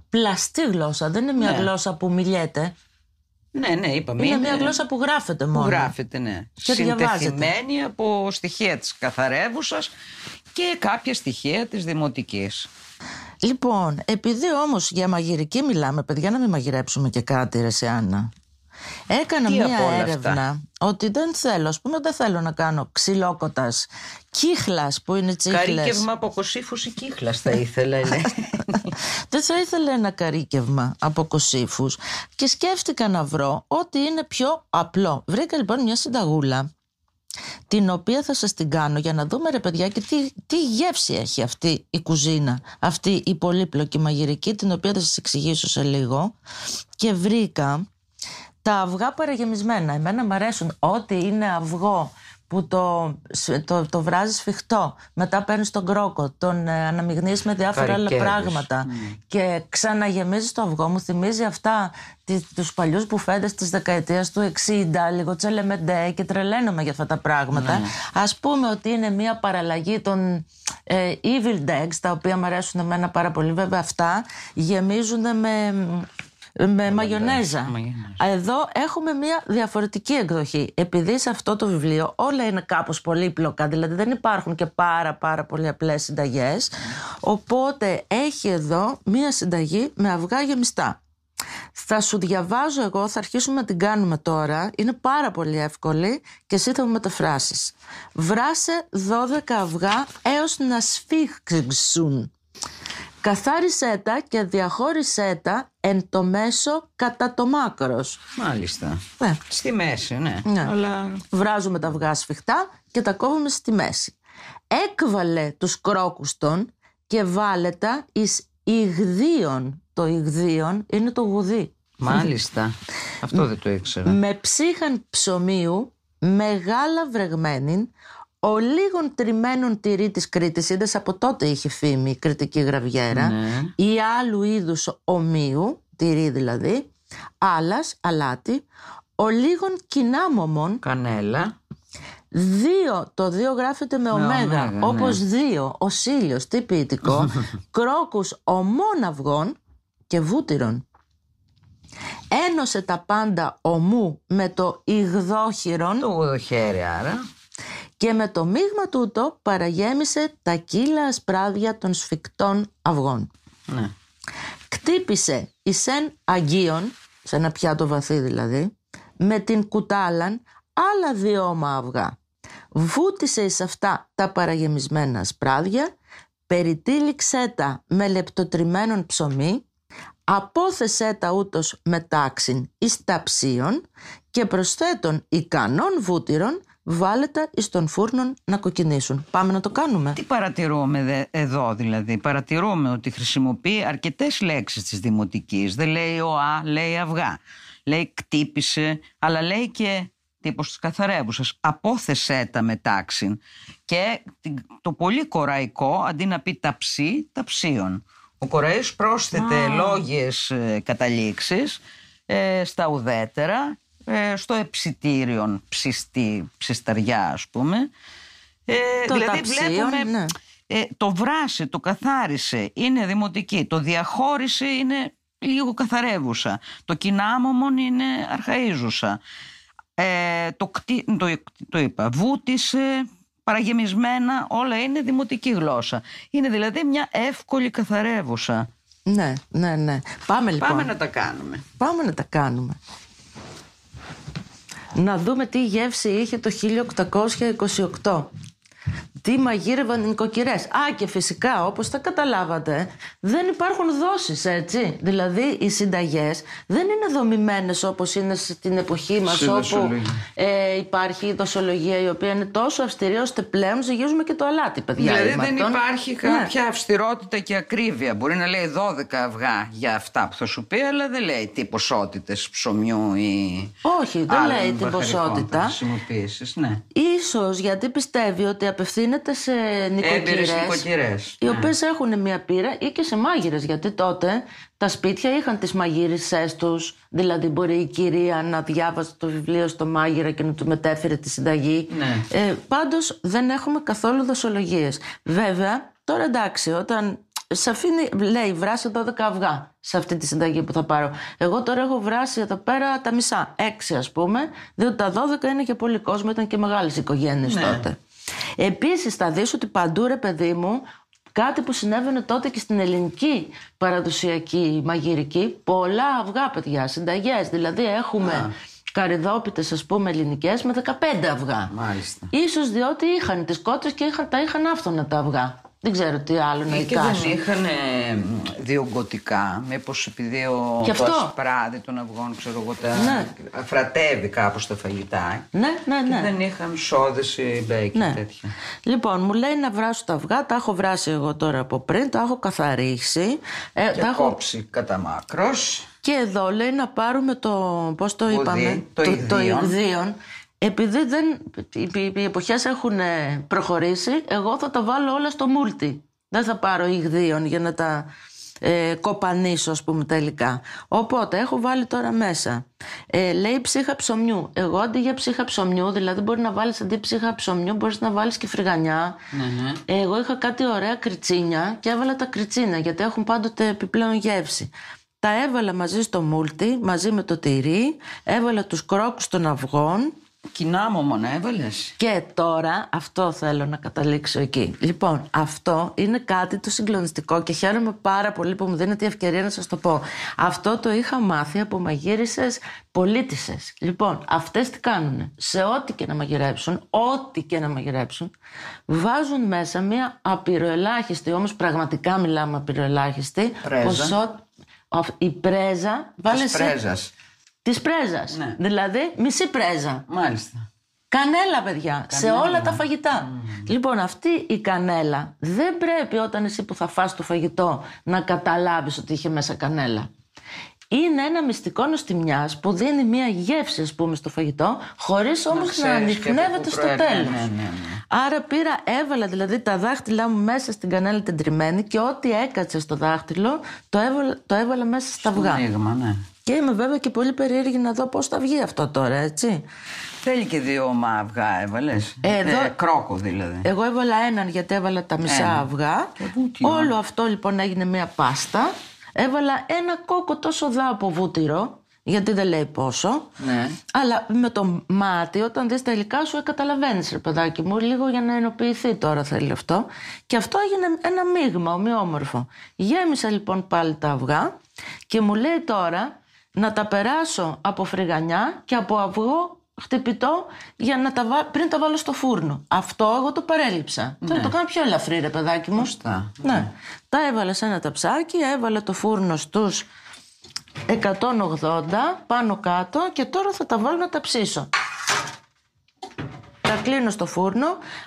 πλαστή γλώσσα, δεν είναι μία Ναι. γλώσσα που μιλιέται. Ναι, ναι, είπαμε. Είναι, μία γλώσσα που γράφεται που μόνο. γράφεται, ναι. Και διαβάζεται. Συντεθειμένη από στοιχεία της καθαρεύουσας και κάποια στοιχεία της δημοτικής. Λοιπόν, επειδή όμως για μαγειρική μιλάμε, παιδιά, να μην μαγειρέψουμε και κάτι, ρε σε Άννα. Έκανα Τι μία από όλα έρευνα αυτά; ότι δεν θέλω, ας πούμε, δεν θέλω να κάνω ξυλόκοτας, κύχλας που είναι τσίχλες. Καρύκευμα από κοσίφους ή κύχλας θα ήθελα, λέει. [laughs] Δεν θα ήθελα ένα καρύκευμα από κοσίφους και σκέφτηκα να βρω ότι είναι πιο απλό. Βρήκα λοιπόν μια συνταγούλα την οποία θα σας την κάνω για να δούμε ρε παιδιά και τι, τι γεύση έχει αυτή η κουζίνα, αυτή η πολύπλοκη μαγειρική την οποία θα σας εξηγήσω σε λίγο και βρήκα τα αυγά παραγεμισμένα. Εμένα μου αρέσουν ό,τι είναι αυγό που το, το, το βράζεις σφιχτό, μετά παίρνεις τον κρόκο, τον ε, αναμειγνύεις με διάφορα άλλα Καρικέδες. πράγματα και ξαναγεμίζεις το αυγό. Μου θυμίζει αυτά τι- τους παλιούς μπουφέτες της δεκαετίας του 60, λίγο τσελεμεντέ και τρελαίνομαι για αυτά τα πράγματα. Ας πούμε ότι είναι μια παραλλαγή των ε, Evil Decks, τα οποία μου αρέσουν εμένα πάρα πολύ. Βέβαια αυτά γεμίζουν με με μαγιονέζα. μαγιονέζα. Εδώ έχουμε μια διαφορετική εκδοχή. Επειδή σε αυτό το βιβλίο όλα είναι κάπως πολύπλοκα, δηλαδή δεν υπάρχουν και πάρα πάρα πολύ απλές συνταγές, οπότε έχει εδώ μια συνταγή με αυγά γεμιστά. Θα σου διαβάζω εγώ, θα αρχίσουμε να την κάνουμε τώρα. Είναι πάρα πολύ εύκολη και εσύ θα μου μεταφράσεις. Βράσε 12 αυγά έως να σφίξουν. Καθάρισέ τα και διαχώρισέ τα εν το μέσο κατά το μάκρος. Μάλιστα. Ναι. Στη μέση, ναι. Ναι. Αλλά Βράζουμε τα αυγά σφιχτά και τα κόβουμε στη μέση. Έκβαλε τους κρόκους των και βάλε τα εις υγδίων. Το υγδίων είναι το γουδί. μάλιστα. Αυτό δεν το ήξερα. Με ψύχαν ψωμίου, μεγάλα βρεγμένην, ο λίγων τριμμένων τυρί της Κρήτης, είδες από τότε είχε φήμη η κριτική γραβιέρα, Ναι. ή άλλου είδους ομοίου, τυρί δηλαδή, άλλας, αλάτι, ο λίγων κοινάμωμων, Κανέλα. δύο, το δύο γράφεται με ωμέγα, ωμέγα, ναι. όπως δύο, ο ήλιος, τι ποιητικό, [laughs] κρόκους ομών αυγών και βούτυρων. Ένωσε τα πάντα ομού με το υγδόχειρον Το γουδοχέρι άρα. Και με το μείγμα τούτο παραγέμισε τα κύλα ασπράδια των σφιχτών αυγών. Ναι. Κτύπησε εισέν αγίων, σε ένα πιάτο βαθύ δηλαδή, με την κουτάλαν άλλα δύο ώμα αυγά. Βούτισε εις αυτά τα παραγεμισμένα ασπράδια, περιτύλιξέ τα με λεπτοτριμμένον ψωμί, απόθεσέ τα ούτως με τάξιν εις ταψίων και προσθέτων ικανών βούτυρων βάλε τα εις τον φούρνον να κοκκινήσουν. Πάμε να το κάνουμε. Τι παρατηρούμε δε- εδώ δηλαδή; Παρατηρούμε ότι χρησιμοποιεί αρκετές λέξεις της δημοτικής. Δεν λέει ο α, λέει αυγά. Λέει κτύπησε, αλλά λέει και τύπος της καθαρεύουσας. Απόθεσέ τα με τάξιν. Και την- το πολύ κοραϊκό, αντί να πει ταψί, ταψίων. Ο Κοραής πρόσθεται λόγιες ε, καταλήξεις ε, στα ουδέτερα, ε, στο εψιτήριον ψιστή, ψισταριά ας πούμε. Ε, Το δηλαδή ταψίον, βλέπουμε ναι. ε, το βράσε, το καθάρισε, είναι δημοτική. Το διαχώρισε είναι λίγο καθαρεύουσα. Το κοινάμωμον είναι αρχαΐζουσα. Ε, το, κτί- το, το είπα, βούτισε, παραγεμισμένα, όλα είναι δημοτική γλώσσα. Είναι δηλαδή μια εύκολη καθαρεύουσα. Ναι, ναι, ναι. Πάμε λοιπόν. Πάμε να τα κάνουμε. Πάμε να τα κάνουμε. Να δούμε τι γεύση είχε το 1828. Τι μαγείρευαν οι νοικοκυρές. Α, και φυσικά, όπως τα καταλάβατε, δεν υπάρχουν δόσεις, έτσι. Δηλαδή, οι συνταγές δεν είναι δομημένες όπως είναι στην εποχή μας, Στη όπου δοσολογία. ε, υπάρχει η δοσολογία η οποία είναι τόσο αυστηρή, ώστε πλέον ζυγίζουμε και το αλάτι, παιδιά. Δηλαδή με δεν αυτόν. υπάρχει Ναι. κάποια αυστηρότητα και ακρίβεια. Μπορεί να λέει 12 αυγά για αυτά που θα σου πει, αλλά δεν λέει τι ποσότητες ψωμιού ή Όχι, δεν άλλων λέει την βαχαρικών ποσότητα. θα χρησιμοποιήσεις, ναι. Ίσως γιατί πιστεύει ότι απευθύνεται σε Έμπειρες νοικοκυρές νοικοκυρές. οι Ναι. οποίες έχουν μια πείρα ή και σε μάγειρες γιατί τότε τα σπίτια είχαν τις μαγείρισές τους δηλαδή μπορεί η κυρία να διάβασε το βιβλίο στο μάγειρα και να του μετέφερε τη συνταγή Ναι. ε, πάντως δεν έχουμε καθόλου δοσολογίες βέβαια τώρα εντάξει όταν σε αφήνει, λέει βράσε 12 αυγά σε αυτή τη συνταγή που θα πάρω. Εγώ τώρα έχω βράσει εδώ πέρα τα μισά, 6 ας πούμε, διότι τα 12 είναι και πολύ κόσμο, ήταν και μεγάλες οικογένειες Ναι. τότε. Επίσης θα δεις ότι παντού ρε παιδί μου κάτι που συνέβαινε τότε και στην ελληνική παραδοσιακή μαγειρική πολλά αυγά παιδιά, συνταγές. Δηλαδή έχουμε καριδόπιτες ας πούμε ελληνικές με 15 αυγά. Μάλιστα. Ίσως διότι είχαν τις κότρες και είχαν, τα είχαν άφθονα τα αυγά. Δεν ξέρω τι άλλο να Ε, Και δεν εικάσουν. είχαν ε, διογκωτικά, μήπως επειδή ο, Κι το αυτό. ασπράδι των αυγών, ξέρω εγώ, τα Ναι. φρατεύει κάπως τα φαγητά. Ναι, ναι, Και ναι. δεν είχαν σόδες ή μπέικ Ναι. τέτοια. Λοιπόν, μου λέει να βράσω τα αυγά. Τα έχω βράσει εγώ τώρα από πριν. Τα έχω καθαρίσει. Ε, Και τα έχω... κόψει κατά μάκρος. Και εδώ λέει να πάρουμε το. Πώς το ιγδί, είπαμε, το το, ιγδίον. ιγδίον. Επειδή δεν, οι, οι, οι εποχές έχουν ε, προχωρήσει, εγώ θα τα βάλω όλα στο multi. Δεν θα πάρω υγδίων για να τα ε, κοπανίσω, ας πούμε, τελικά. Οπότε, έχω βάλει τώρα μέσα. Ε, λέει ψύχα ψωμιού. Εγώ αντί για ψύχα ψωμιού, δηλαδή μπορεί να βάλεις αντί ψύχα ψωμιού, μπορείς να βάλεις και φρυγανιά. Ναι, ναι. Εγώ είχα κάτι ωραία κριτσίνια και έβαλα τα κριτσίνια γιατί έχουν πάντοτε επιπλέον γεύση. τα έβαλα μαζί στο μούλτι, μαζί με το τυρί, έβαλα τους κρόκους των αυγών Κοινά μου μόνο έβαλες. και τώρα αυτό θέλω να καταλήξω εκεί. Λοιπόν, αυτό είναι κάτι το συγκλονιστικό και χαίρομαι πάρα πολύ που μου δίνετε η ευκαιρία να σας το πω. Αυτό το είχα μάθει από μαγείρισες πολίτησες. Λοιπόν, αυτές τι κάνουνε. Σε ό,τι και να μαγειρέψουν, ό,τι και να μαγειρέψουν, βάζουν μέσα μια απειροελάχιστη, όμως πραγματικά μιλάμε απειροελάχιστη, Πρέζα. Αφ- Η πρέζα, βάλε σε- πρέζας. Της πρέζας. Ναι. Δηλαδή, μισή πρέζα. Μάλιστα. Κανέλα, παιδιά, σε όλα τα φαγητά. Λοιπόν, αυτή η κανέλα δεν πρέπει όταν εσύ που θα φας το φαγητό να καταλάβεις ότι είχε μέσα κανέλα. Είναι ένα μυστικό νοστιμιάς που δίνει μια γεύση, ας πούμε, στο φαγητό, χωρίς όμως να, ξέρεις και από ανοιχνεύεται πού στο προέρχεται. τέλος. Ναι, ναι, ναι. Άρα πήρα, έβαλα δηλαδή τα δάχτυλά μου μέσα στην κανέλα την τριμμένη και ό,τι έκατσε στο δάχτυλο το έβαλα, το έβαλα μέσα στα αυγά. Μείγμα, ναι. Και είμαι βέβαια και πολύ περίεργη να δω πώς θα βγει αυτό τώρα, έτσι. Θέλει και δύο μα αυγά έβαλες. Εδώ- Ε, κρόκο δηλαδή. Εγώ έβαλα έναν γιατί έβαλα τα μισά Ένα. αυγά. Και βούτυρο. Όλο αυτό λοιπόν έγινε μια πάστα. Έβαλα ένα κόκο τόσο δά από βούτυρο, γιατί δεν λέει πόσο. Ναι. Αλλά με το μάτι, όταν δεις τα υλικά σου, καταλαβαίνεις ρε παιδάκι μου, λίγο για να ενοποιηθεί τώρα θέλει αυτό. Και αυτό έγινε ένα μείγμα ομοιόμορφο. Γέμισα λοιπόν πάλι τα αυγά και μου λέει τώρα να τα περάσω από φρυγανιά και από αυγό χτυπητό για να τα βά... πριν τα βάλω στο φούρνο. Αυτό εγώ το παρέλειψα. Θέλω να το κάνω πιο ελαφρύ ρε παιδάκι μου. Σωστά. Ναι. Τα έβαλα σε ένα ταψάκι, έβαλα το φούρνο στους 180 πάνω κάτω και τώρα θα τα βάλω να τα ψήσω. Τα κλείνω στο φούρνο.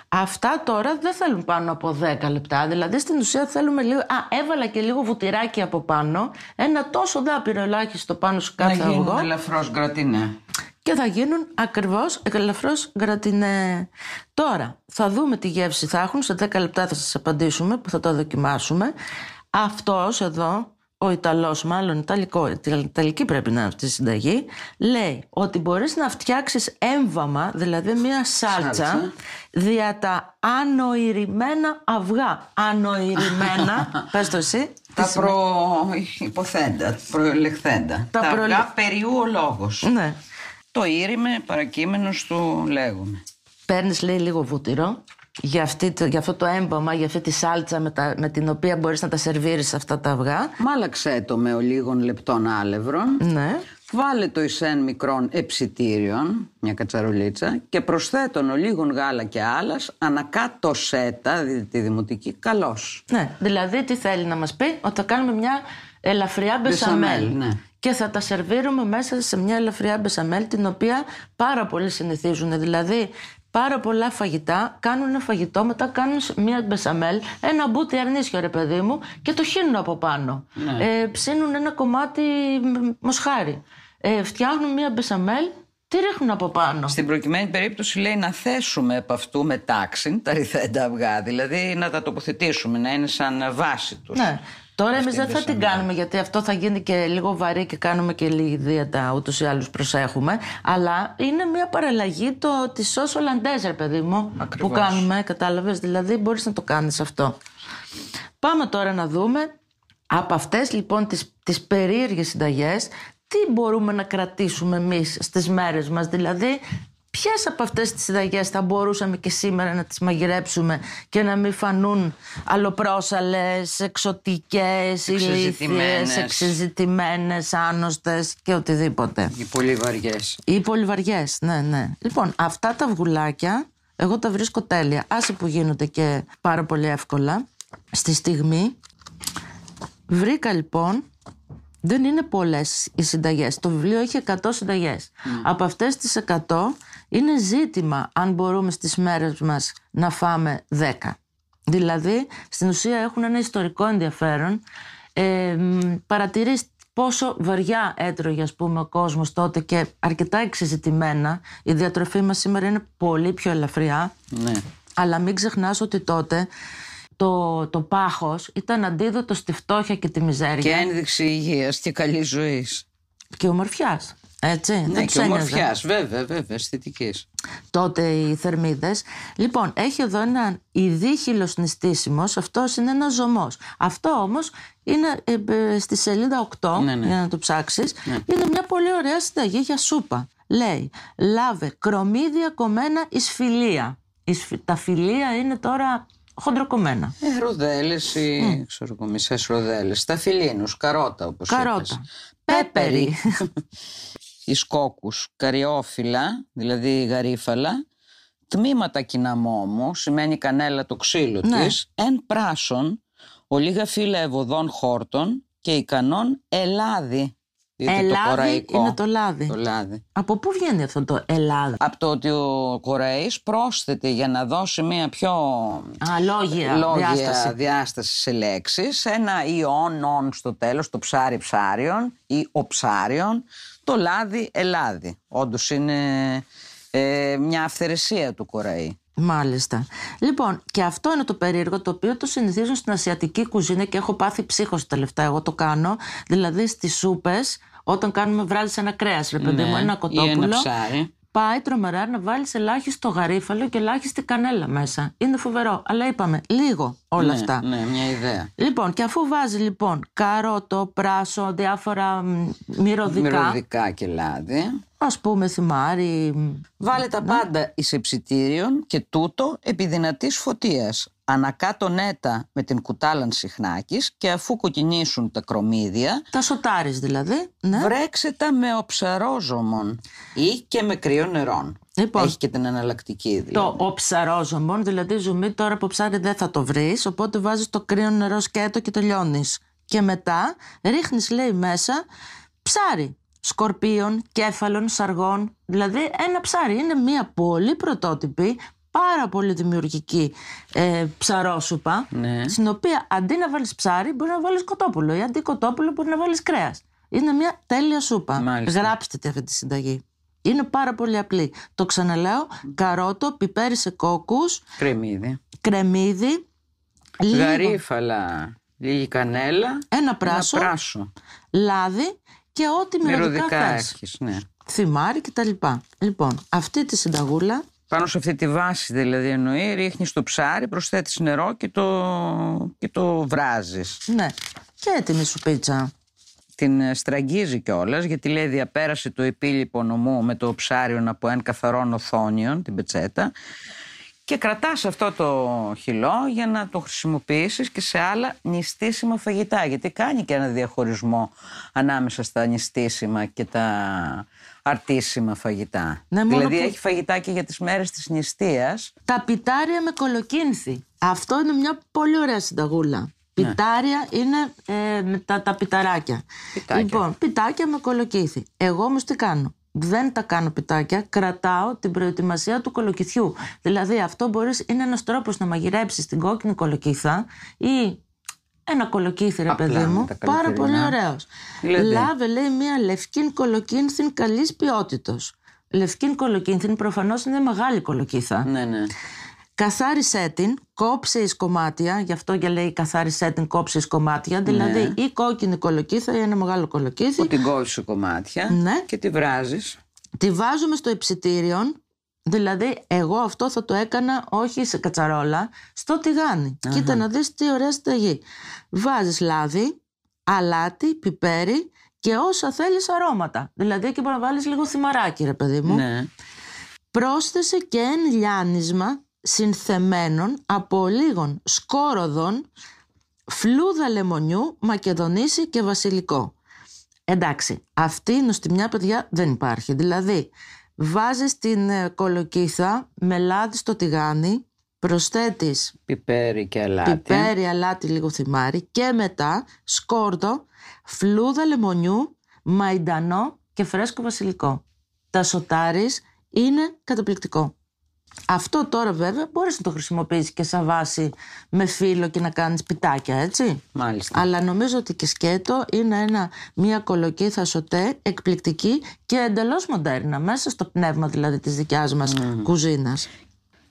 Αυτά τώρα δεν θέλουν πάνω από 10 λεπτά. Δηλαδή στην ουσία θέλουμε λίγο. Α, έβαλα και λίγο βουτυράκι από πάνω. Ένα τόσο δάπηρο ελάχιστο πάνω σε Να κάθε αυγό. γίνουν ελαφρώς γκρατινέ. Και θα γίνουν ακριβώς ελαφρώς γκρατινέ. Τώρα θα δούμε τι γεύση θα έχουν. Σε 10 λεπτά θα σας απαντήσουμε που θα το δοκιμάσουμε. Αυτός εδώ, ο Ιταλός μάλλον Ιταλικό, η Ιταλική πρέπει να είναι αυτή η συνταγή, λέει ότι μπορείς να φτιάξεις έμβαμα, δηλαδή μια σάλτσα, Σάλτσα. δια τα ανοηρημένα αυγά. Ανοηρημένα, [laughs] πες το εσύ. Τα τι σημαίνει; προϋποθέντα, προελεχθέντα. Τα Τα, προελε- αυγά περιού ο λόγος. Ναι. Το ήρime παρακείμενος του λέγουμε. Παίρνεις λέει λίγο βούτυρο για, αυτή, το- για αυτό το έμβαμα, για αυτή τη σάλτσα με, τα- με την οποία μπορείς να τα σερβίρεις αυτά τα αυγά. Μάλαξέ το με ολίγων λεπτών άλευρων. Ναι. Βάλε το εισέν μικρών εψιτήριων, μια κατσαρολίτσα, και προσθέτων ολίγων γάλα και άλλας, ανακάτω σέτα, δι- τη δημοτική, καλώς. ναι. Δηλαδή τι θέλει να μας πει, ότι θα κάνουμε μια ελαφριά μπεσαμέλ. Μπεσαμέλ, ναι. Και θα τα σερβίρουμε μέσα σε μια ελαφριά μπεσαμέλ την οποία πάρα πολλοί συνηθίζουν. Δηλαδή πάρα πολλά φαγητά κάνουν ένα φαγητό, μετά κάνουν μια μπεσαμέλ, ένα μπούτι αρνίσιο ρε παιδί μου και το χύνουν από πάνω. Ε, ψήνουν ένα κομμάτι μ, μοσχάρι. Ε, φτιάχνουν μια μπεσαμέλ, τη ρίχνουν από πάνω. Στην προκειμένη περίπτωση λέει να θέσουμε από αυτού με τάξη τα ρηθέντα αυγά, δηλαδή να τα τοποθετήσουμε, να είναι σαν βάση τους. Ναι. Τώρα εμείς Αυτή δεν η θα την μπεσαμέλ. κάνουμε γιατί αυτό θα γίνει και λίγο βαρύ και κάνουμε και λίγη δίαιτα ούτως ή άλλως προσέχουμε. Αλλά είναι μια παραλλαγή το, τη σως Ολλαντέζερ, παιδί μου, Ακριβώς. που κάνουμε. Κατάλαβες; Δηλαδή μπορείς να το κάνεις αυτό. Πάμε τώρα να δούμε από αυτές λοιπόν τις, τις περίεργες συνταγές τι μπορούμε να κρατήσουμε εμείς στις μέρες μας; Δηλαδή ποιες από αυτές τις συνταγές θα μπορούσαμε και σήμερα να τις μαγειρέψουμε και να μην φανούν αλλοπρόσαλες, εξωτικές, ηλίθιες, Εξεζητημένες. εξεζητημένες, άνοστες και οτιδήποτε. Οι πολύ βαριές. Ή πολύ βαριές, ναι, ναι. Λοιπόν, αυτά τα αυγουλάκια εγώ τα βρίσκω τέλεια. Άσε που γίνονται και πάρα πολύ εύκολα. Στη στιγμή βρήκα λοιπόν, δεν είναι πολλές οι συνταγές. Το βιβλίο έχει 100 συνταγές. Από αυτές τις 100 είναι ζήτημα αν μπορούμε στις μέρες μας να φάμε 10. Δηλαδή, στην ουσία έχουν ένα ιστορικό ενδιαφέρον. Ε, μ, παρατηρείς πόσο βαριά έτρωγε ας πούμε ο κόσμος τότε και αρκετά εξεζητημένα. Η διατροφή μας σήμερα είναι πολύ πιο ελαφριά. Ναι. Αλλά μην ξεχνάς ότι τότε το, το πάχος ήταν αντίδοτο στη φτώχεια και τη μιζέρια Και ένδειξη υγείας και καλής ζωής. και ομορφιάς. Έτσι, Ναι, δεν και τους ένοιαζε. ομορφιάς, βέβαια, βέβαια, αισθητική. τότε οι θερμίδες. Λοιπόν, έχει εδώ έναν ειδίχυλος νηστίσιμος, αυτός είναι ένας ζωμός. Αυτό όμως είναι ε, ε, στη σελίδα 8, Ναι, ναι. για να το ψάξεις, είναι μια πολύ ωραία συνταγή για σούπα. Λέει, λάβε κρομίδια κομμένα εις φιλία. Εις φι- τα φιλία είναι τώρα χοντροκομμένα. Ε, ροδέλες ή, ξέρω εγώ, μισές ροδέλες. Τα φιλίνους, καρότα όπως Καρότα. είπες. Πέπερι. [laughs] Εις κόκκους, καριόφυλλα, δηλαδή γαρίφαλα, τμήματα κιναμόμου, σημαίνει κανέλα το ξύλο Ναι. της, εν πράσων, ολίγα φύλλα ευωδών χόρτων και ικανόν ελάδι. Δείτε το Ελάδι κοραϊκό. είναι το λάδι. Το λάδι. Από πού βγαίνει αυτό το Ελλάδα. Από το ότι ο Κοραής πρόσθεται για να δώσει μια πιο Α, λόγια, λόγια διάσταση. διάσταση σε λέξεις, ένα ιόν ον στο τέλος, το ψάρι ψάριον ή ο ψάριον, το λάδι ελάδι. Όντως είναι ε, μια αυθαιρεσία του Κοραή. Μάλιστα. Λοιπόν, και αυτό είναι το περίεργο το οποίο το συνηθίζουν στην ασιατική κουζίνα και έχω πάθει ψύχος τα λεφτά. Εγώ το κάνω. Δηλαδή στις σούπες, όταν κάνουμε βράδυ ένα κρέας, ρε παιδί μου, Ναι, ένα ή κοτόπουλο. ένα ψάρι. Πάει τρομερά να βάλει ελάχιστο γαρίφαλο και ελάχιστη κανέλα μέσα. Είναι φοβερό. Αλλά είπαμε, λίγο όλα ναι, αυτά. Ναι, μια ιδέα. Λοιπόν, και αφού βάζει λοιπόν καρότο, πράσο, διάφορα μ, μυρωδικά, Μυρωδικά και λάδι. ας πούμε θυμάρι, μ, Βάλε τα πάντα εις εψητήριον και τούτο επί δυνατής φωτίας. Ανακάτω νέτα με την κουτάλαν συχνάκης και αφού κοκκινήσουν τα κρομίδια, τα σοτάρεις δηλαδή. Ναι. βρέξε τα με οψαρόζωμον ή και με κρύο νερόν. Λοιπόν. Έχει και την εναλλακτική δηλαδή. Το οψαρόζωμον, δηλαδή ζουμί τώρα από ψάρι δεν θα το βρεις, οπότε βάζεις το κρύο νερό σκέτο και τελειώνεις. Και μετά ρίχνεις λέει μέσα ψάρι, σκορπίων, κέφαλων, σαργών, δηλαδή ένα ψάρι. Είναι μια πολύ πρωτότυπη, πάρα πολύ δημιουργική ε, ψαρόσουπα, Ναι. στην οποία αντί να βάλεις ψάρι μπορεί να βάλεις κοτόπουλο ή αντί κοτόπουλο μπορεί να βάλεις κρέας. Είναι μια τέλεια σούπα. Μάλιστα. Γράψτε τη αυτή τη συνταγή. Είναι πάρα πολύ απλή. Το ξαναλέω, καρότο, πιπέρι σε κόκκους, Κρεμμύδι. κρεμμύδι, λίγο Γαρίφαλα, λίγη κανέλα, ένα πράσο, ένα πράσο. λάδι και ό,τι μυρωδικά Μυρωδικά θες. έχεις, ναι. Θυμάρι κτλ. Λοιπόν, αυτή τη συνταγούλα Πάνω σε αυτή τη βάση δηλαδή εννοεί, ρίχνεις το ψάρι, προσθέτεις νερό και το, και το βράζεις. Ναι. Και έτοιμη σου πίτσα. Την ε, στραγγίζει κιόλας, γιατί λέει διαπέρασε το επίλοιπο νομού με το ψάριον από ένα καθαρόν οθόνιον, την πετσέτα, και κρατάς αυτό το χυλό για να το χρησιμοποιήσεις και σε άλλα νηστίσιμα φαγητά, γιατί κάνει και ένα διαχωρισμό ανάμεσα στα νηστίσιμα και τα αρτίσιμα φαγητά. Ναι, μόνο δηλαδή που- έχει φαγητά και για τις μέρες της νηστείας, Τα πιτάρια με κολοκύνθη. Αυτό είναι μια πολύ ωραία συνταγούλα. Πιτάρια είναι ε, με τα, τα πιταράκια. Πιτάκια. Λοιπόν, πιτάκια με κολοκύθι. Εγώ όμως τι κάνω; Δεν τα κάνω πιτάκια, κρατάω την προετοιμασία του κολοκυθιού. Δηλαδή, αυτό μπορείς, είναι ένας τρόπος να μαγειρέψεις την κόκκινη κολοκύθα ή ένα κολοκύθι, ρε Απλά παιδί με μου. τα Πάρα πολύ καλοκαιρινά. ωραίος. Δηλαδή. Λάβε, λέει, μία λευκή κολοκύνθιν καλής ποιότητα. Λευκή κολοκύνθιν προφανώς είναι μεγάλη κολοκύθα. ναι, ναι. Καθάρισέ την, κόψε εις κομμάτια, γι' αυτό και λέει καθάρισέ την, κόψε εις κομμάτια, δηλαδή Ναι. ή κόκκινη κολοκύθα ή ένα μεγάλο κολοκύθι. Που την κόβεις σε κομμάτια Ναι. και τη βράζεις. Τη βάζουμε στο υψητήριο, δηλαδή εγώ αυτό θα το έκανα όχι σε κατσαρόλα, στο τηγάνι. Κοίτα να δεις τι ωραία συνταγή. Βάζεις λάδι, αλάτι, πιπέρι και όσα θέλεις αρώματα. Δηλαδή εκεί μπορεί να βάλεις λίγο θυμαράκι ρε παιδί μου. Ναι. πρόσθεσε και ένα λιάνισμα συνθεμένων από λίγων σκόροδων, φλούδα λεμονιού, μακεδονήσι και βασιλικό. Εντάξει, αυτή η νοστιμιά παιδιά δεν υπάρχει. Δηλαδή, βάζεις την ε, κολοκύθα με λάδι στο τηγάνι, προσθέτεις Πιπέρι και αλάτι. πιπέρι, αλάτι, λίγο θυμάρι και μετά σκόρδο, φλούδα λεμονιού, μαϊντανό και φρέσκο βασιλικό. Τα σοτάρεις είναι καταπληκτικό. Αυτό τώρα βέβαια μπορείς να το χρησιμοποιήσεις και σαν βάση με φύλλο και να κάνεις πιτάκια, έτσι. Μάλιστα. Αλλά νομίζω ότι και σκέτο είναι ένα, μια κολοκύθα σωτέ εκπληκτική και εντελώς μοντέρνα, μέσα στο πνεύμα δηλαδή της δικιάς μας κουζίνας.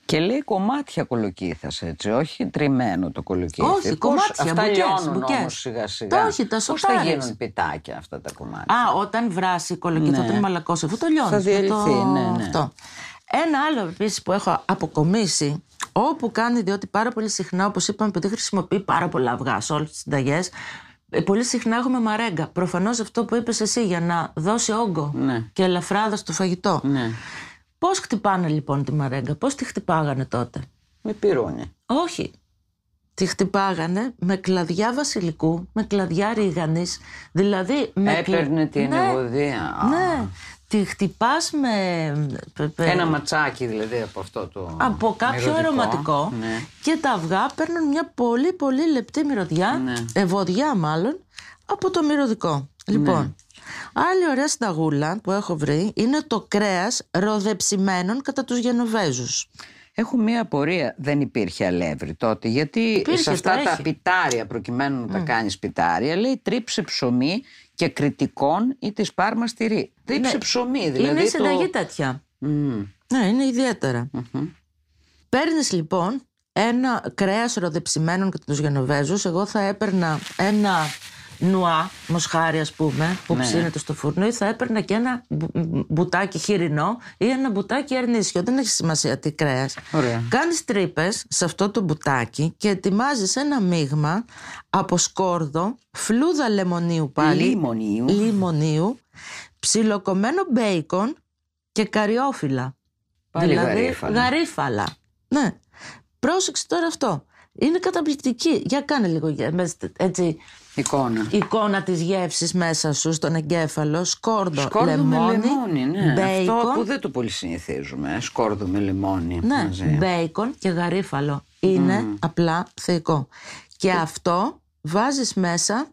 Και λέει κομμάτια κολοκύθας έτσι, όχι τριμμένο το κολοκύθι. Όχι, Πώς κομμάτια, Αυτά μπουκές, λιώνουν μπουκές. όμως σιγά σιγά. Το όχι, τα Πώς θα σοτάρεις. γίνουν πιτάκια αυτά τα κομμάτια; Α, όταν βράσει η κολοκύθα, Ναι. όταν είναι μαλακός, αφού το λιώνεις. Θα με διαλυθεί, το... ναι, ναι. Αυτό. Ένα άλλο επίσης που έχω αποκομίσει, όπου κάνει διότι πάρα πολύ συχνά, όπως είπαμε, επειδή χρησιμοποιεί πάρα πολλά αυγά σε όλες τις συνταγές, ε, πολύ συχνά έχουμε μαρέγκα. Προφανώς αυτό που είπες εσύ για να δώσει όγκο Ναι. και ελαφράδα στο φαγητό. Ναι, Πώς χτυπάνε λοιπόν τη μαρέγκα, πώς τη χτυπάγανε τότε; με πυρούνι. Όχι. Τη χτυπάγανε με κλαδιά βασιλικού, με κλαδιά ρίγανης, δηλαδή με κλα- Έπαιρνε την ναι, ευωδία. Α, Ναι, τη χτυπάς με... πε- πε- Ένα ματσάκι δηλαδή από αυτό το από κάποιο μυρωδικό. αρωματικό Ναι. και τα αυγά παίρνουν μια πολύ πολύ λεπτή μυρωδιά, Ναι. ευωδιά μάλλον, από το μυρωδικό. Λοιπόν, άλλη ωραία σταγούλα που έχω βρει είναι το κρέας ροδεψημένων κατά τους Γενοβέζους. Έχω μία απορία. Δεν υπήρχε αλεύρι τότε. Γιατί Υπήρχε, σε αυτά το τα έχει. πιτάρια, προκειμένου να τα κάνεις πιτάρια, λέει τρίψε ψωμί και κριτικών ή της πάρμας στηρί. Τρίψε ψωμί, δηλαδή. είναι η το- συνταγή τέτοια. Μμμ. Ναι, είναι ιδιαίτερα. Παίρνεις λοιπόν ένα κρέας ροδεψημένων κατά τους Γενοβέζους. Εγώ θα έπαιρνα ένα νουά, μοσχάρι ας πούμε, που Ναι. ψήνεται στο φούρνο ή θα έπαιρνα και ένα μπου- μπουτάκι χοιρινό ή ένα μπουτάκι αρνίσιο. Δεν έχει σημασία τι κρέας. Ωραία. Κάνεις τρύπες σε αυτό το μπουτάκι και ετοιμάζεις ένα μείγμα από σκόρδο, φλούδα λεμονίου πάλι, Λιμονίου. λιμονίου, ψιλοκομμένο μπέικον και καριόφυλλα. Πάλι δηλαδή γαρίφαλα. γαρίφαλα. Ναι. Πρόσεξε τώρα αυτό. Είναι καταπληκτική. Για κάνε λίγο γε- μες, έτσι, Εικόνα. εικόνα της γεύσης μέσα σου στον εγκέφαλο. Σκόρδο, Σκόρδο λεμόνι, με λεμόνι, ναι. μπέικον, Αυτό που δεν το πολύ συνηθίζουμε. ε, Σκόρδο με λεμόνι ναι, μαζί. μπέικον και γαρίφαλο. Είναι απλά θεϊκό. Και αυτό βάζεις μέσα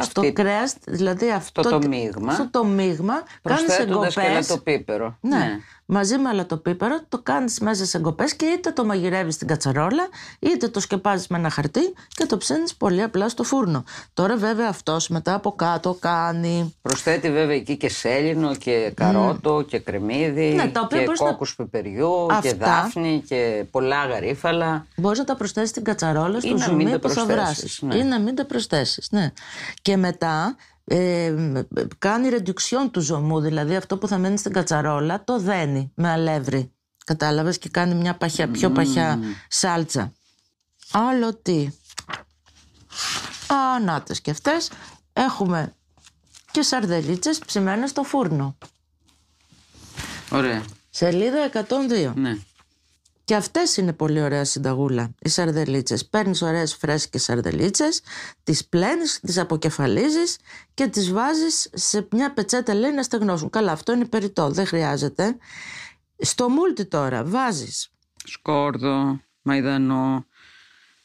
στο Αυτή- κρέας, δηλαδή αυτό το μείγμα. αυτό το μείγμα, κάνεις Προσθέτοντας και εγκοπές. λατοπίπερο. Ναι. Μαζί με αλατοπίπερο το κάνεις μέσα σε εγκοπές και είτε το μαγειρεύεις στην κατσαρόλα είτε το σκεπάζεις με ένα χαρτί και το ψήνεις πολύ απλά στο φούρνο. Τώρα βέβαια αυτός μετά από κάτω κάνει... Προσθέτει βέβαια εκεί και σέλινο και καρότο και κρεμμύδι Ναι, τα οποία και μπορείς να- κόκκους πεπεριού και Αυτά. δάφνη και πολλά γαρίφαλα. Μπορείς να τα προσθέσεις στην κατσαρόλα στο να μην ζουμί τα που θα προσθέσεις, βράσεις. ναι. Ή να μην τα προσθέσεις, ναι. Και μετά ε, κάνει ρεντουξιόν του ζωμού, δηλαδή αυτό που θα μένει στην κατσαρόλα το δένει με αλεύρι. Κατάλαβες και κάνει μια παχιά, πιο παχιά σάλτσα. Άλλο τι; Α, νάτες και αυτές. Έχουμε και σαρδελίτσες ψημένες στο φούρνο. Ωραία. Σελίδα 102. Ναι. Και αυτές είναι πολύ ωραία συνταγούλα, οι σαρδελίτσες. Παίρνεις ωραίες φρέσκες σαρδελίτσες, τις πλένεις, τις αποκεφαλίζεις και τις βάζεις σε μια πετσέτα, λέει να στεγνώσουν. Καλά, αυτό είναι περιττό, δεν χρειάζεται. Στο μούλτι τώρα βάζεις Σκόρδο, μαϊδανό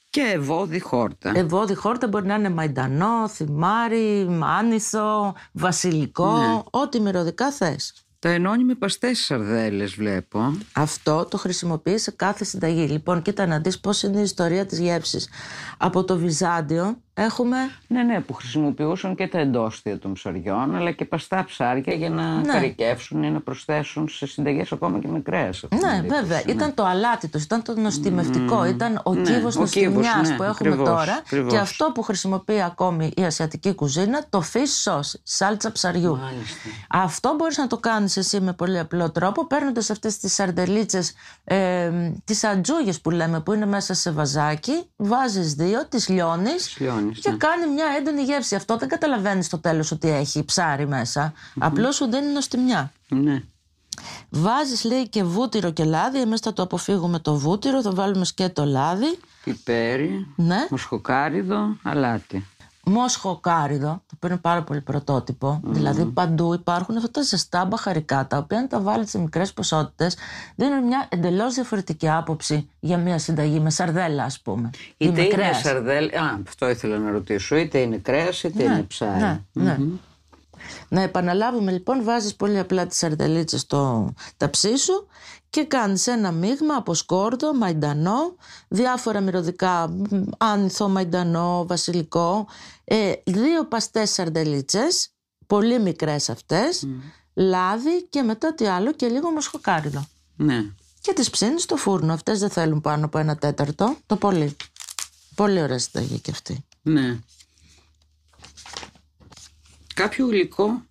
και ευώδη χόρτα. ευώδη χόρτα, μπορεί να είναι μαϊντανό, θυμάρι, άνηθο, βασιλικό, ό,τι μυρωδικά θες. Τα ενώνει με παστές σαρδέλες βλέπω. Αυτό το χρησιμοποιείς σε κάθε συνταγή. Λοιπόν, κοίτα να δεις πώς είναι η ιστορία της γεύσης. Από το Βυζάντιο έχουμε Ναι, ναι, που χρησιμοποιούσαν και τα εντόστια των ψαριών, αλλά και παστά ψάρια για να Ναι. καρικεύσουν ή να προσθέσουν σε συνταγές ακόμα και με κρέας. αυτή Ναι, την εντύπωση, βέβαια. ναι. Ήταν το αλάτι του, ήταν το νοστιμευτικό, ήταν ο Ναι, κύβος ο νοστιμιάς κύβος, ναι, που έχουμε ακριβώς, τώρα ακριβώς. και αυτό που χρησιμοποιεί ακόμη η ασιατική κουζίνα, το fish sauce, σάλτσα ψαριού. Μάλιστα. Αυτό μπορείς να το κάνεις εσύ με πολύ απλό τρόπο, παίρνοντας αυτές τις σαρδελίτσες, ε, τις ατζούγες που λέμε, που είναι μέσα σε βαζάκι, βάζεις δύο, τις λιώνεις Τις λιώνεις, και ναι. κάνει μια έντονη γεύση. Αυτό δεν καταλαβαίνεις στο τέλος ότι έχει ψάρι μέσα, απλώς σου δίνει νοστιμιά. Ναι. Βάζεις λέει και βούτυρο και λάδι, εμείς θα το αποφύγουμε το βούτυρο, θα βάλουμε και το λάδι. Πιπέρι, Ναι. μοσχοκάριδο, αλάτι. Μόσχο-κάριδο, το οποίο είναι πάρα πολύ πρωτότυπο. Δηλαδή παντού υπάρχουν αυτά τα ζεστά μπαχαρικά, τα οποία αν τα βάλετε σε μικρές ποσότητες δίνουν μια εντελώς διαφορετική άποψη για μια συνταγή με σαρδέλα ας πούμε. ή Είτε με είναι κρέας. σαρδέλ, α, αυτό ήθελα να ρωτήσω, είτε είναι κρέας είτε είναι ψάρι. Ναι, ναι. Να επαναλάβουμε λοιπόν, βάζεις πολύ απλά τις σαρδελίτσες στο ταψί σου και κάνεις ένα μείγμα από σκόρδο, μαϊντανό, διάφορα μυρωδικά, μ, άνηθο, μαϊντανό, βασιλικό, ε, δύο παστές σαρδελίτσες, πολύ μικρές αυτές, λάδι και μετά τι άλλο και λίγο μοσχοκάριδο. Ναι. και τις ψήνεις στο φούρνο. Αυτές δεν θέλουν πάνω από ένα τέταρτο, το πολύ. Πολύ ωραία συνταγή και αυτή. Ναι. Κάποιο γλυκό.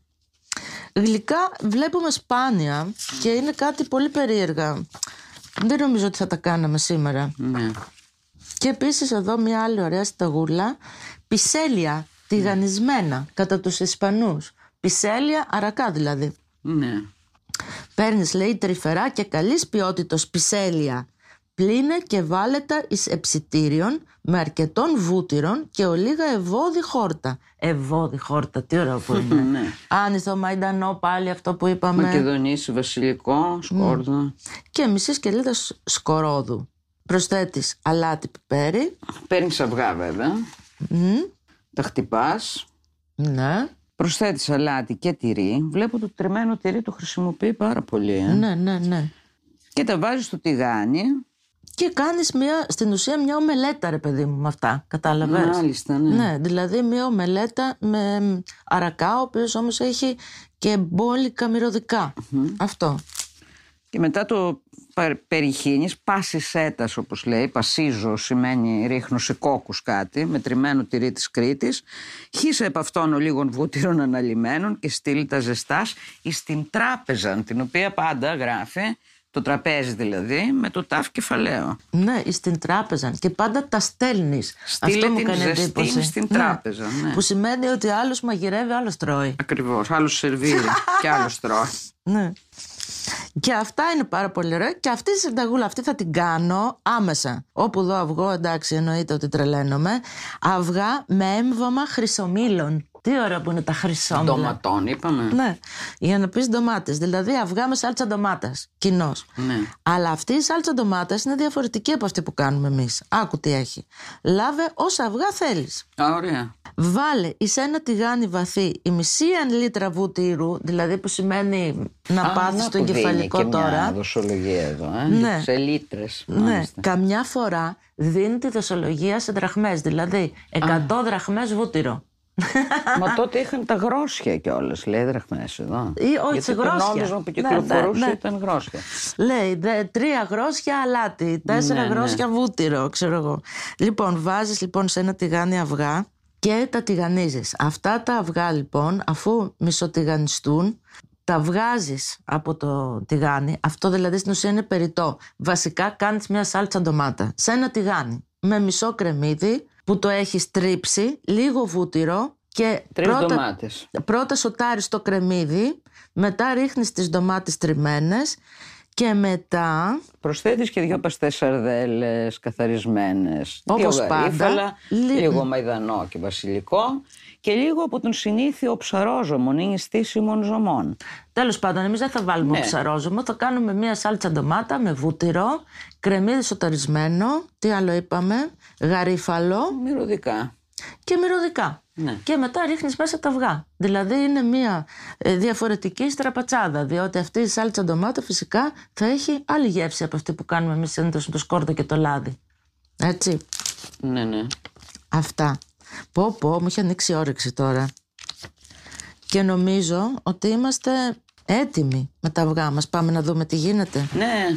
Γλυκά βλέπουμε σπάνια και είναι κάτι πολύ περίεργα. Δεν νομίζω ότι θα τα κάναμε σήμερα. Ναι. Και επίσης εδώ μια άλλη ωραία σταγούλα, πισέλια τηγανισμένα κατά τους Ισπανούς. Πισέλια αρακά δηλαδή. Ναι. Παίρνεις λέει τρυφερά και καλής ποιότητος πισέλια. Πλύνε και βάλε τα εις εψητήριον με αρκετών βούτυρων και ολίγα ευώδη χόρτα. Ευώδη χόρτα, τι ωραίο που είναι. [laughs] Ναι. Άνηθο μαϊντανό πάλι αυτό που είπαμε. Μακεδονήσι, βασιλικό, σκόρδο. Και μισή σκελίδα σ- σκορόδου. Προσθέτεις αλάτι πιπέρι. Παίρνεις αυγά βέβαια. Μμ, Τα χτυπάς. ναι, Προσθέτεις αλάτι και τυρί. Βλέπω το τριμμένο τυρί το χρησιμοποιεί πάρα πολύ. ε. ναι, ναι, ναι. Και τα βάζεις στο τηγάνι. Και κάνεις μια, στην ουσία μια ομελέτα ρε παιδί μου με αυτά, κατάλαβες; Μάλιστα, ναι. Ναι, δηλαδή μια ομελέτα με μ, αρακά, ο οποίος όμως έχει και μπόλικα μυρωδικά. Αυτό. Και μετά το πα- περιχύνεις, πάσης σέτας όπως λέει, πασίζω σημαίνει ρίχνω σε κόκκους κάτι, με τριμμένο τυρί της Κρήτης, χύσε επ' αυτόν ο λίγων βούτυρων αναλυμένων και στείλει τα ζεστάς εις την τράπεζα, την οποία πάντα γράφει, το τραπέζι δηλαδή, με το τάφ κεφαλαίο. Ναι, στην τράπεζα και πάντα τα στέλνεις. Στείλε Αυτό μου την κάνει ζεστή εντύπωση. στην Ναι. τράπεζα, ναι. Που σημαίνει ότι άλλος μαγειρεύει, άλλος τρώει. Ακριβώς, άλλος σερβίρει και άλλος τρώει. [laughs] Ναι. Και αυτά είναι πάρα πολύ ωραία. Και αυτή τη συνταγούλα αυτή θα την κάνω άμεσα. Όπου δω αυγό, εντάξει, εννοείται ότι τρελαίνομαι. Αυγά με έμβαμα χρυσομήλων. Τι ωραία που είναι τα χρυσόμηλα. Ντοματών είπαμε. Ναι, για να πεις ντομάτες. Δηλαδή αυγά με σάλτσα ντομάτας. Κοινώ. Ναι. Αλλά αυτή η σάλτσα ντομάτας είναι διαφορετική από αυτή που κάνουμε εμείς. Άκου τι έχει. Λάβε όσα αυγά θέλεις. Α, ωραία. Βάλε εις ένα τηγάνι βαθύ η μισή αν λίτρα βούτυρου, δηλαδή που σημαίνει να Α, πάθεις να το που δίνει εγκεφαλικό και τώρα. Μια δοσολογία εδώ, ε. Ναι. σε λίτρες. Ναι, μάλιστα. καμιά φορά δίνει τη δοσολογία σε δραχμές, δηλαδή 100 δραχμές βούτυρο. [laughs] Μα τότε είχαν τα γρόσια κιόλας, λέει δραχμές εδώ. Ή, όχι, Γιατί σε το γρόσια. νόμισμα που Ναι, κυκλοφορούσε ναι, ναι. ήταν γρόσια. Λέει δε, τρία γρόσια αλάτι, τέσσερα Ναι, ναι. γρόσια βούτυρο, ξέρω εγώ. Λοιπόν, βάζεις λοιπόν σε ένα τηγάνι αυγά και τα τηγανίζεις. Αυτά τα αυγά λοιπόν, αφού μισοτηγανιστούν, τα βγάζεις από το τηγάνι. Αυτό δηλαδή στην ουσία είναι περιττό. Βασικά κάνεις μια σάλτσα ντομάτα σε ένα τηγάνι με μισό κρεμμύδι που το έχεις τρίψει, λίγο βούτυρο και Τρεις πρώτα, ντομάτες. πρώτα σοτάρεις το κρεμμύδι, μετά ρίχνεις τις ντομάτες τριμμένες και μετά; Προσθέτεις και δύο παστές σαρδέλες καθαρισμένες. Όπως δύο πάντα. γαρίφαλα, Λι- λίγο μαϊδανό και βασιλικό και λίγο από τον συνήθιο ψαρόζωμον ή στήσιμων ζωμών. Τέλος πάντων, εμείς δεν θα βάλουμε Ναι. ψαρόζωμο, θα κάνουμε μία σάλτσα ντομάτα με βούτυρο, κρεμμύδι σοταρισμένο, τι άλλο είπαμε, γαρίφαλο Μυρωδικά. και μυρωδικά. Ναι. Και μετά ρίχνεις μέσα τα αυγά. Δηλαδή είναι μία ε, διαφορετική στραπατσάδα, διότι αυτή η σάλτσα ντομάτα φυσικά θα έχει άλλη γεύση από αυτή που κάνουμε εμείς συνήθως με το σκόρδο και το λάδι. Έτσι. Ναι, ναι. Αυτά. Πω πω, μου έχει ανοίξει η όρεξη τώρα. Και νομίζω ότι είμαστε έτοιμοι με τα αυγά μας. Πάμε να δούμε τι γίνεται. Ναι,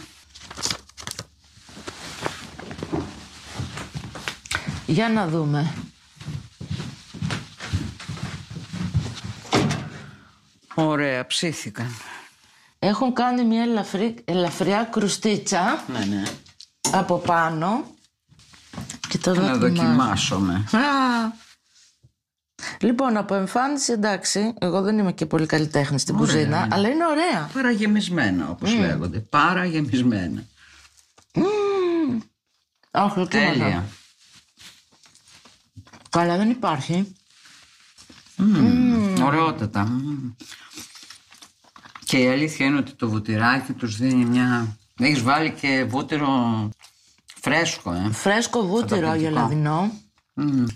Για να δούμε. Ωραία, ψήθηκαν. Έχουν κάνει μια ελαφρύ, ελαφριά κρουστίτσα Ναι, ναι. από πάνω. Και τώρα Να ετοιμάζω. δοκιμάσουμε. Α! Λοιπόν, από εμφάνιση εντάξει, εγώ δεν είμαι και πολύ καλλιτέχνη στην Ωραία, κουζίνα, είναι. αλλά είναι ωραία. Παραγεμισμένα, όπως λέγονται. Παραγεμισμένα. Όχι, όχι, Τέλεια. Καλά δεν υπάρχει. Μμμ, Ωραιότατα. Μμμ. Και η αλήθεια είναι ότι το βουτυράκι τους δίνει μια... Έχεις βάλει και βούτυρο φρέσκο, ε. Φρέσκο βούτυρο Καταπληκτικό. γελαδινό.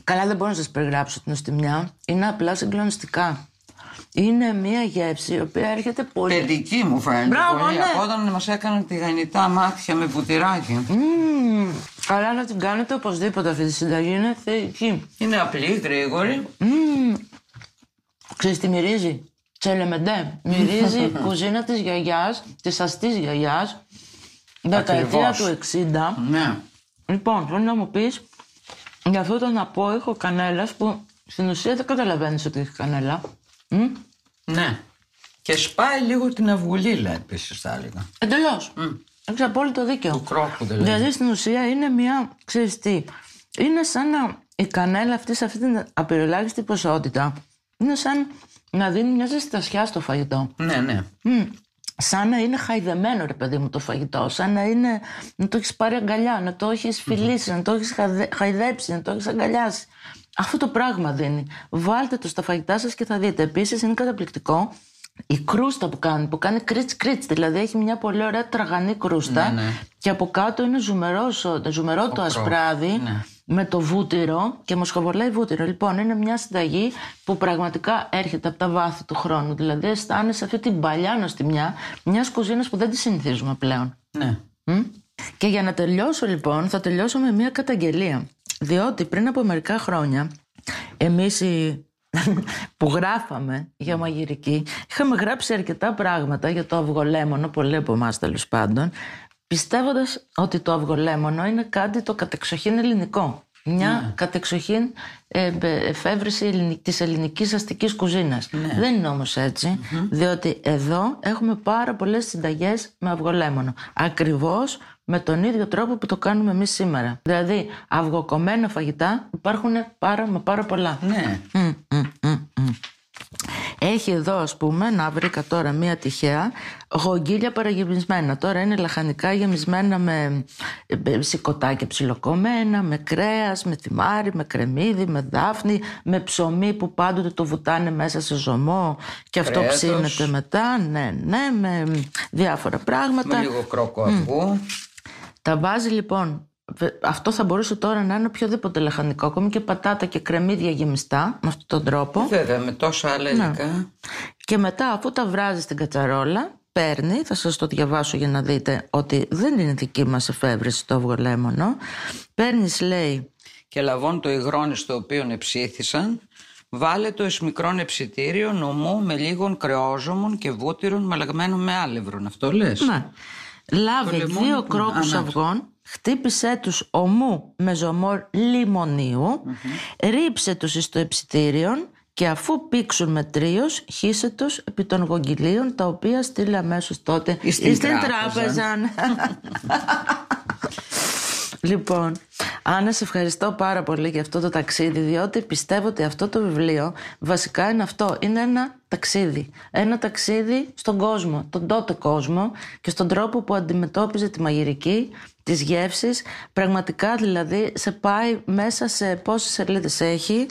Καλά δεν μπορώ να σας περιγράψω την οστιμιά. Είναι απλά συγκλονιστικά. Είναι μια γεύση η οποία έρχεται πολύ... Παιδική μου φαίνεται Μπράβο, πολύ. ναι. Από όταν μας έκαναν τη γανιτά μάτια με βουτυράκι. Μμμ, καλά να την κάνετε οπωσδήποτε αυτή τη συνταγή. Είναι θεϊκή. Είναι απλή, γρήγορη. Μμμ. Ξέρεις τι μυρίζει; Τσελεμεντέ. Μυρίζει [laughs] κουζίνα της γιαγιάς, της αστής γιαγιάς. δεκαετία Ακριβώς. του 60. Ναι. Λοιπόν, θέλω να μου πεις για αυτό τον απόϊχο κανέλας που στην ουσία δεν καταλαβαίνεις ότι έχει κανέλα. Μ; Ναι. Και σπάει λίγο την αυγουλίλα επίσης, θα έλεγα. Εντελώς. Έχεις απόλυτο δίκιο. Του κρόκου δηλαδή. Δηλαδή στην ουσία είναι μια, ξέρεις τι, είναι σαν να η κανέλα αυτή σε αυτή την απειροελάχιστη ποσότητα είναι σαν να δίνει μια ζεστασιά στο φαγητό. Ναι, ναι. Μμ. Σαν να είναι χαϊδεμένο ρε παιδί μου το φαγητό, σαν να είναι να το έχεις πάρει αγκαλιά, να το έχεις φιλήσει, να το έχεις χαϊδέψει, να το έχεις αγκαλιάσει. Αυτό το πράγμα δίνει. Βάλτε το στα φαγητά σας και θα δείτε. Επίσης είναι καταπληκτικό η κρούστα που κάνει, που κάνει κρίτς κρίτς, δηλαδή έχει μια πολύ ωραία τραγανή κρούστα Ναι, ναι. και από κάτω είναι ζουμερός, ο- ζουμερό το κρόκος, ασπράδι ναι. με το βούτυρο και μοσχοβολάει βούτυρο. Λοιπόν, είναι μια συνταγή που πραγματικά έρχεται από τα βάθη του χρόνου. Δηλαδή, αισθάνεσαι αυτή την παλιά νοστιμιά μιας κουζίνας που δεν τη συνηθίζουμε πλέον. ναι. Μμ. Και για να τελειώσω λοιπόν, θα τελειώσω με μια καταγγελία. Διότι πριν από μερικά χρόνια, εμείς οι που γράφαμε για μαγειρική, είχαμε γράψει αρκετά πράγματα για το αυγολέμονο, πολλοί από εμάς τέλος πάντων, πιστεύοντας ότι το αυγολέμονο είναι κάτι το κατεξοχήν ελληνικό. Μια κατεξοχήν ε, ε, εφεύρεση ελληνι- της ελληνικής αστικής κουζίνας. Δεν είναι όμως έτσι, διότι εδώ έχουμε πάρα πολλές συνταγές με αυγολέμονο. Ακριβώς με τον ίδιο τρόπο που το κάνουμε εμείς σήμερα. Δηλαδή, αυγοκομμένα φαγητά υπάρχουν πάρα μα πάρα πολλά. ναι. Μμ, μμ, μμ, μμ. Έχει εδώ ας πούμε να βρήκα τώρα μία τυχαία γογγίλια παραγεμισμένα. Τώρα είναι λαχανικά γεμισμένα με ε, ε, σηκωτάκια ψιλοκομμένα, με κρέας, με θυμάρι, με κρεμμύδι, με δάφνη, με ψωμί που πάντοτε το βουτάνε μέσα σε ζωμό και αυτό Κρέατος. ψήνεται μετά. Ναι, ναι, με διάφορα πράγματα. Με λίγο κρόκο αυγού. Τα βάζει λοιπόν. βε- Αυτό θα μπορούσε τώρα να είναι οποιοδήποτε λαχανικό, ακόμη και πατάτα και κρεμμύδια γεμιστά με αυτόν τον τρόπο. Βέβαια, με τόσα άλλα υλικά. Και μετά, αφού τα βράζει στην κατσαρόλα, παίρνει, θα σας το διαβάσω για να δείτε ότι δεν είναι δική μας εφεύρεση το αυγολέμονο. Παίρνεις, λέει, Και λαβών το υγρόνι στο οποίο εψήθησαν, βάλε το εις μικρόν εψητήριο νομού με λίγων κρεόζωμων και βούτυρων μαλαγμένων με άλευρον. Αυτό λες; ναι, λάβει λεμόνι δύο που- κρόκους Α, να. αυγών, χτύπησέ τους ομού με ζωμό λιμονίου, ρίψε τους εις το εψητήριον και αφού πήξουν με τρίος, χύσε τους επί των γογγυλίων, τα οποία στείλε αμέσως τότε Εις την στην τράπεζα. [laughs] τράπεζα. Λοιπόν, Άννα, σε ευχαριστώ πάρα πολύ για αυτό το ταξίδι, διότι πιστεύω ότι αυτό το βιβλίο βασικά είναι αυτό. Είναι ένα ταξίδι. Ένα ταξίδι στον κόσμο, τον τότε κόσμο και στον τρόπο που αντιμετώπιζε τη μαγειρική, τις γεύσεις. Πραγματικά δηλαδή σε πάει μέσα σε πόσες σελίδες έχει,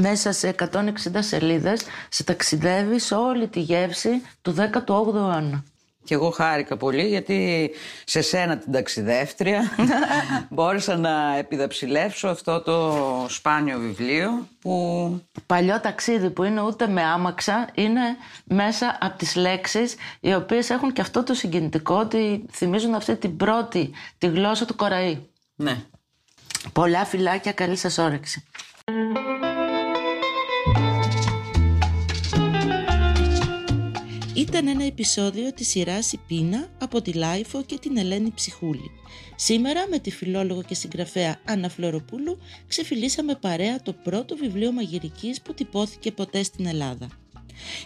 μέσα σε 160 σελίδες, σε ταξιδεύει σε όλη τη γεύση του 18ου αιώνα. Και εγώ χάρηκα πολύ γιατί σε σένα την ταξιδεύτρια [laughs] μπόρεσα να επιδαψιλεύσω αυτό το σπάνιο βιβλίο που παλιό ταξίδι που είναι ούτε με άμαξα, είναι μέσα από τις λέξεις οι οποίες έχουν και αυτό το συγκινητικό ότι θυμίζουν αυτή την πρώτη, τη γλώσσα του κοραή. ναι. Πολλά φιλάκια, καλή σας όρεξη. Ήταν ένα επεισόδιο της σειράς «Η Πείνα» από τη LiFO και την Ελένη Ψυχούλη. Σήμερα με τη φιλόλογο και συγγραφέα Άννα Φλωροπούλου ξεφυλλίσαμε παρέα το πρώτο βιβλίο μαγειρικής που τυπώθηκε ποτέ στην Ελλάδα.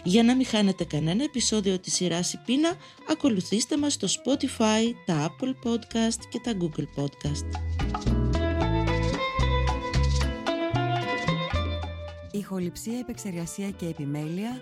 Για να μην χάνετε κανένα επεισόδιο της σειράς «Η Πείνα», ακολουθήστε μας στο Spotify, τα Apple Podcasts και τα Google Podcasts. Ηχοληψία, επεξεργασία και επιμέλεια,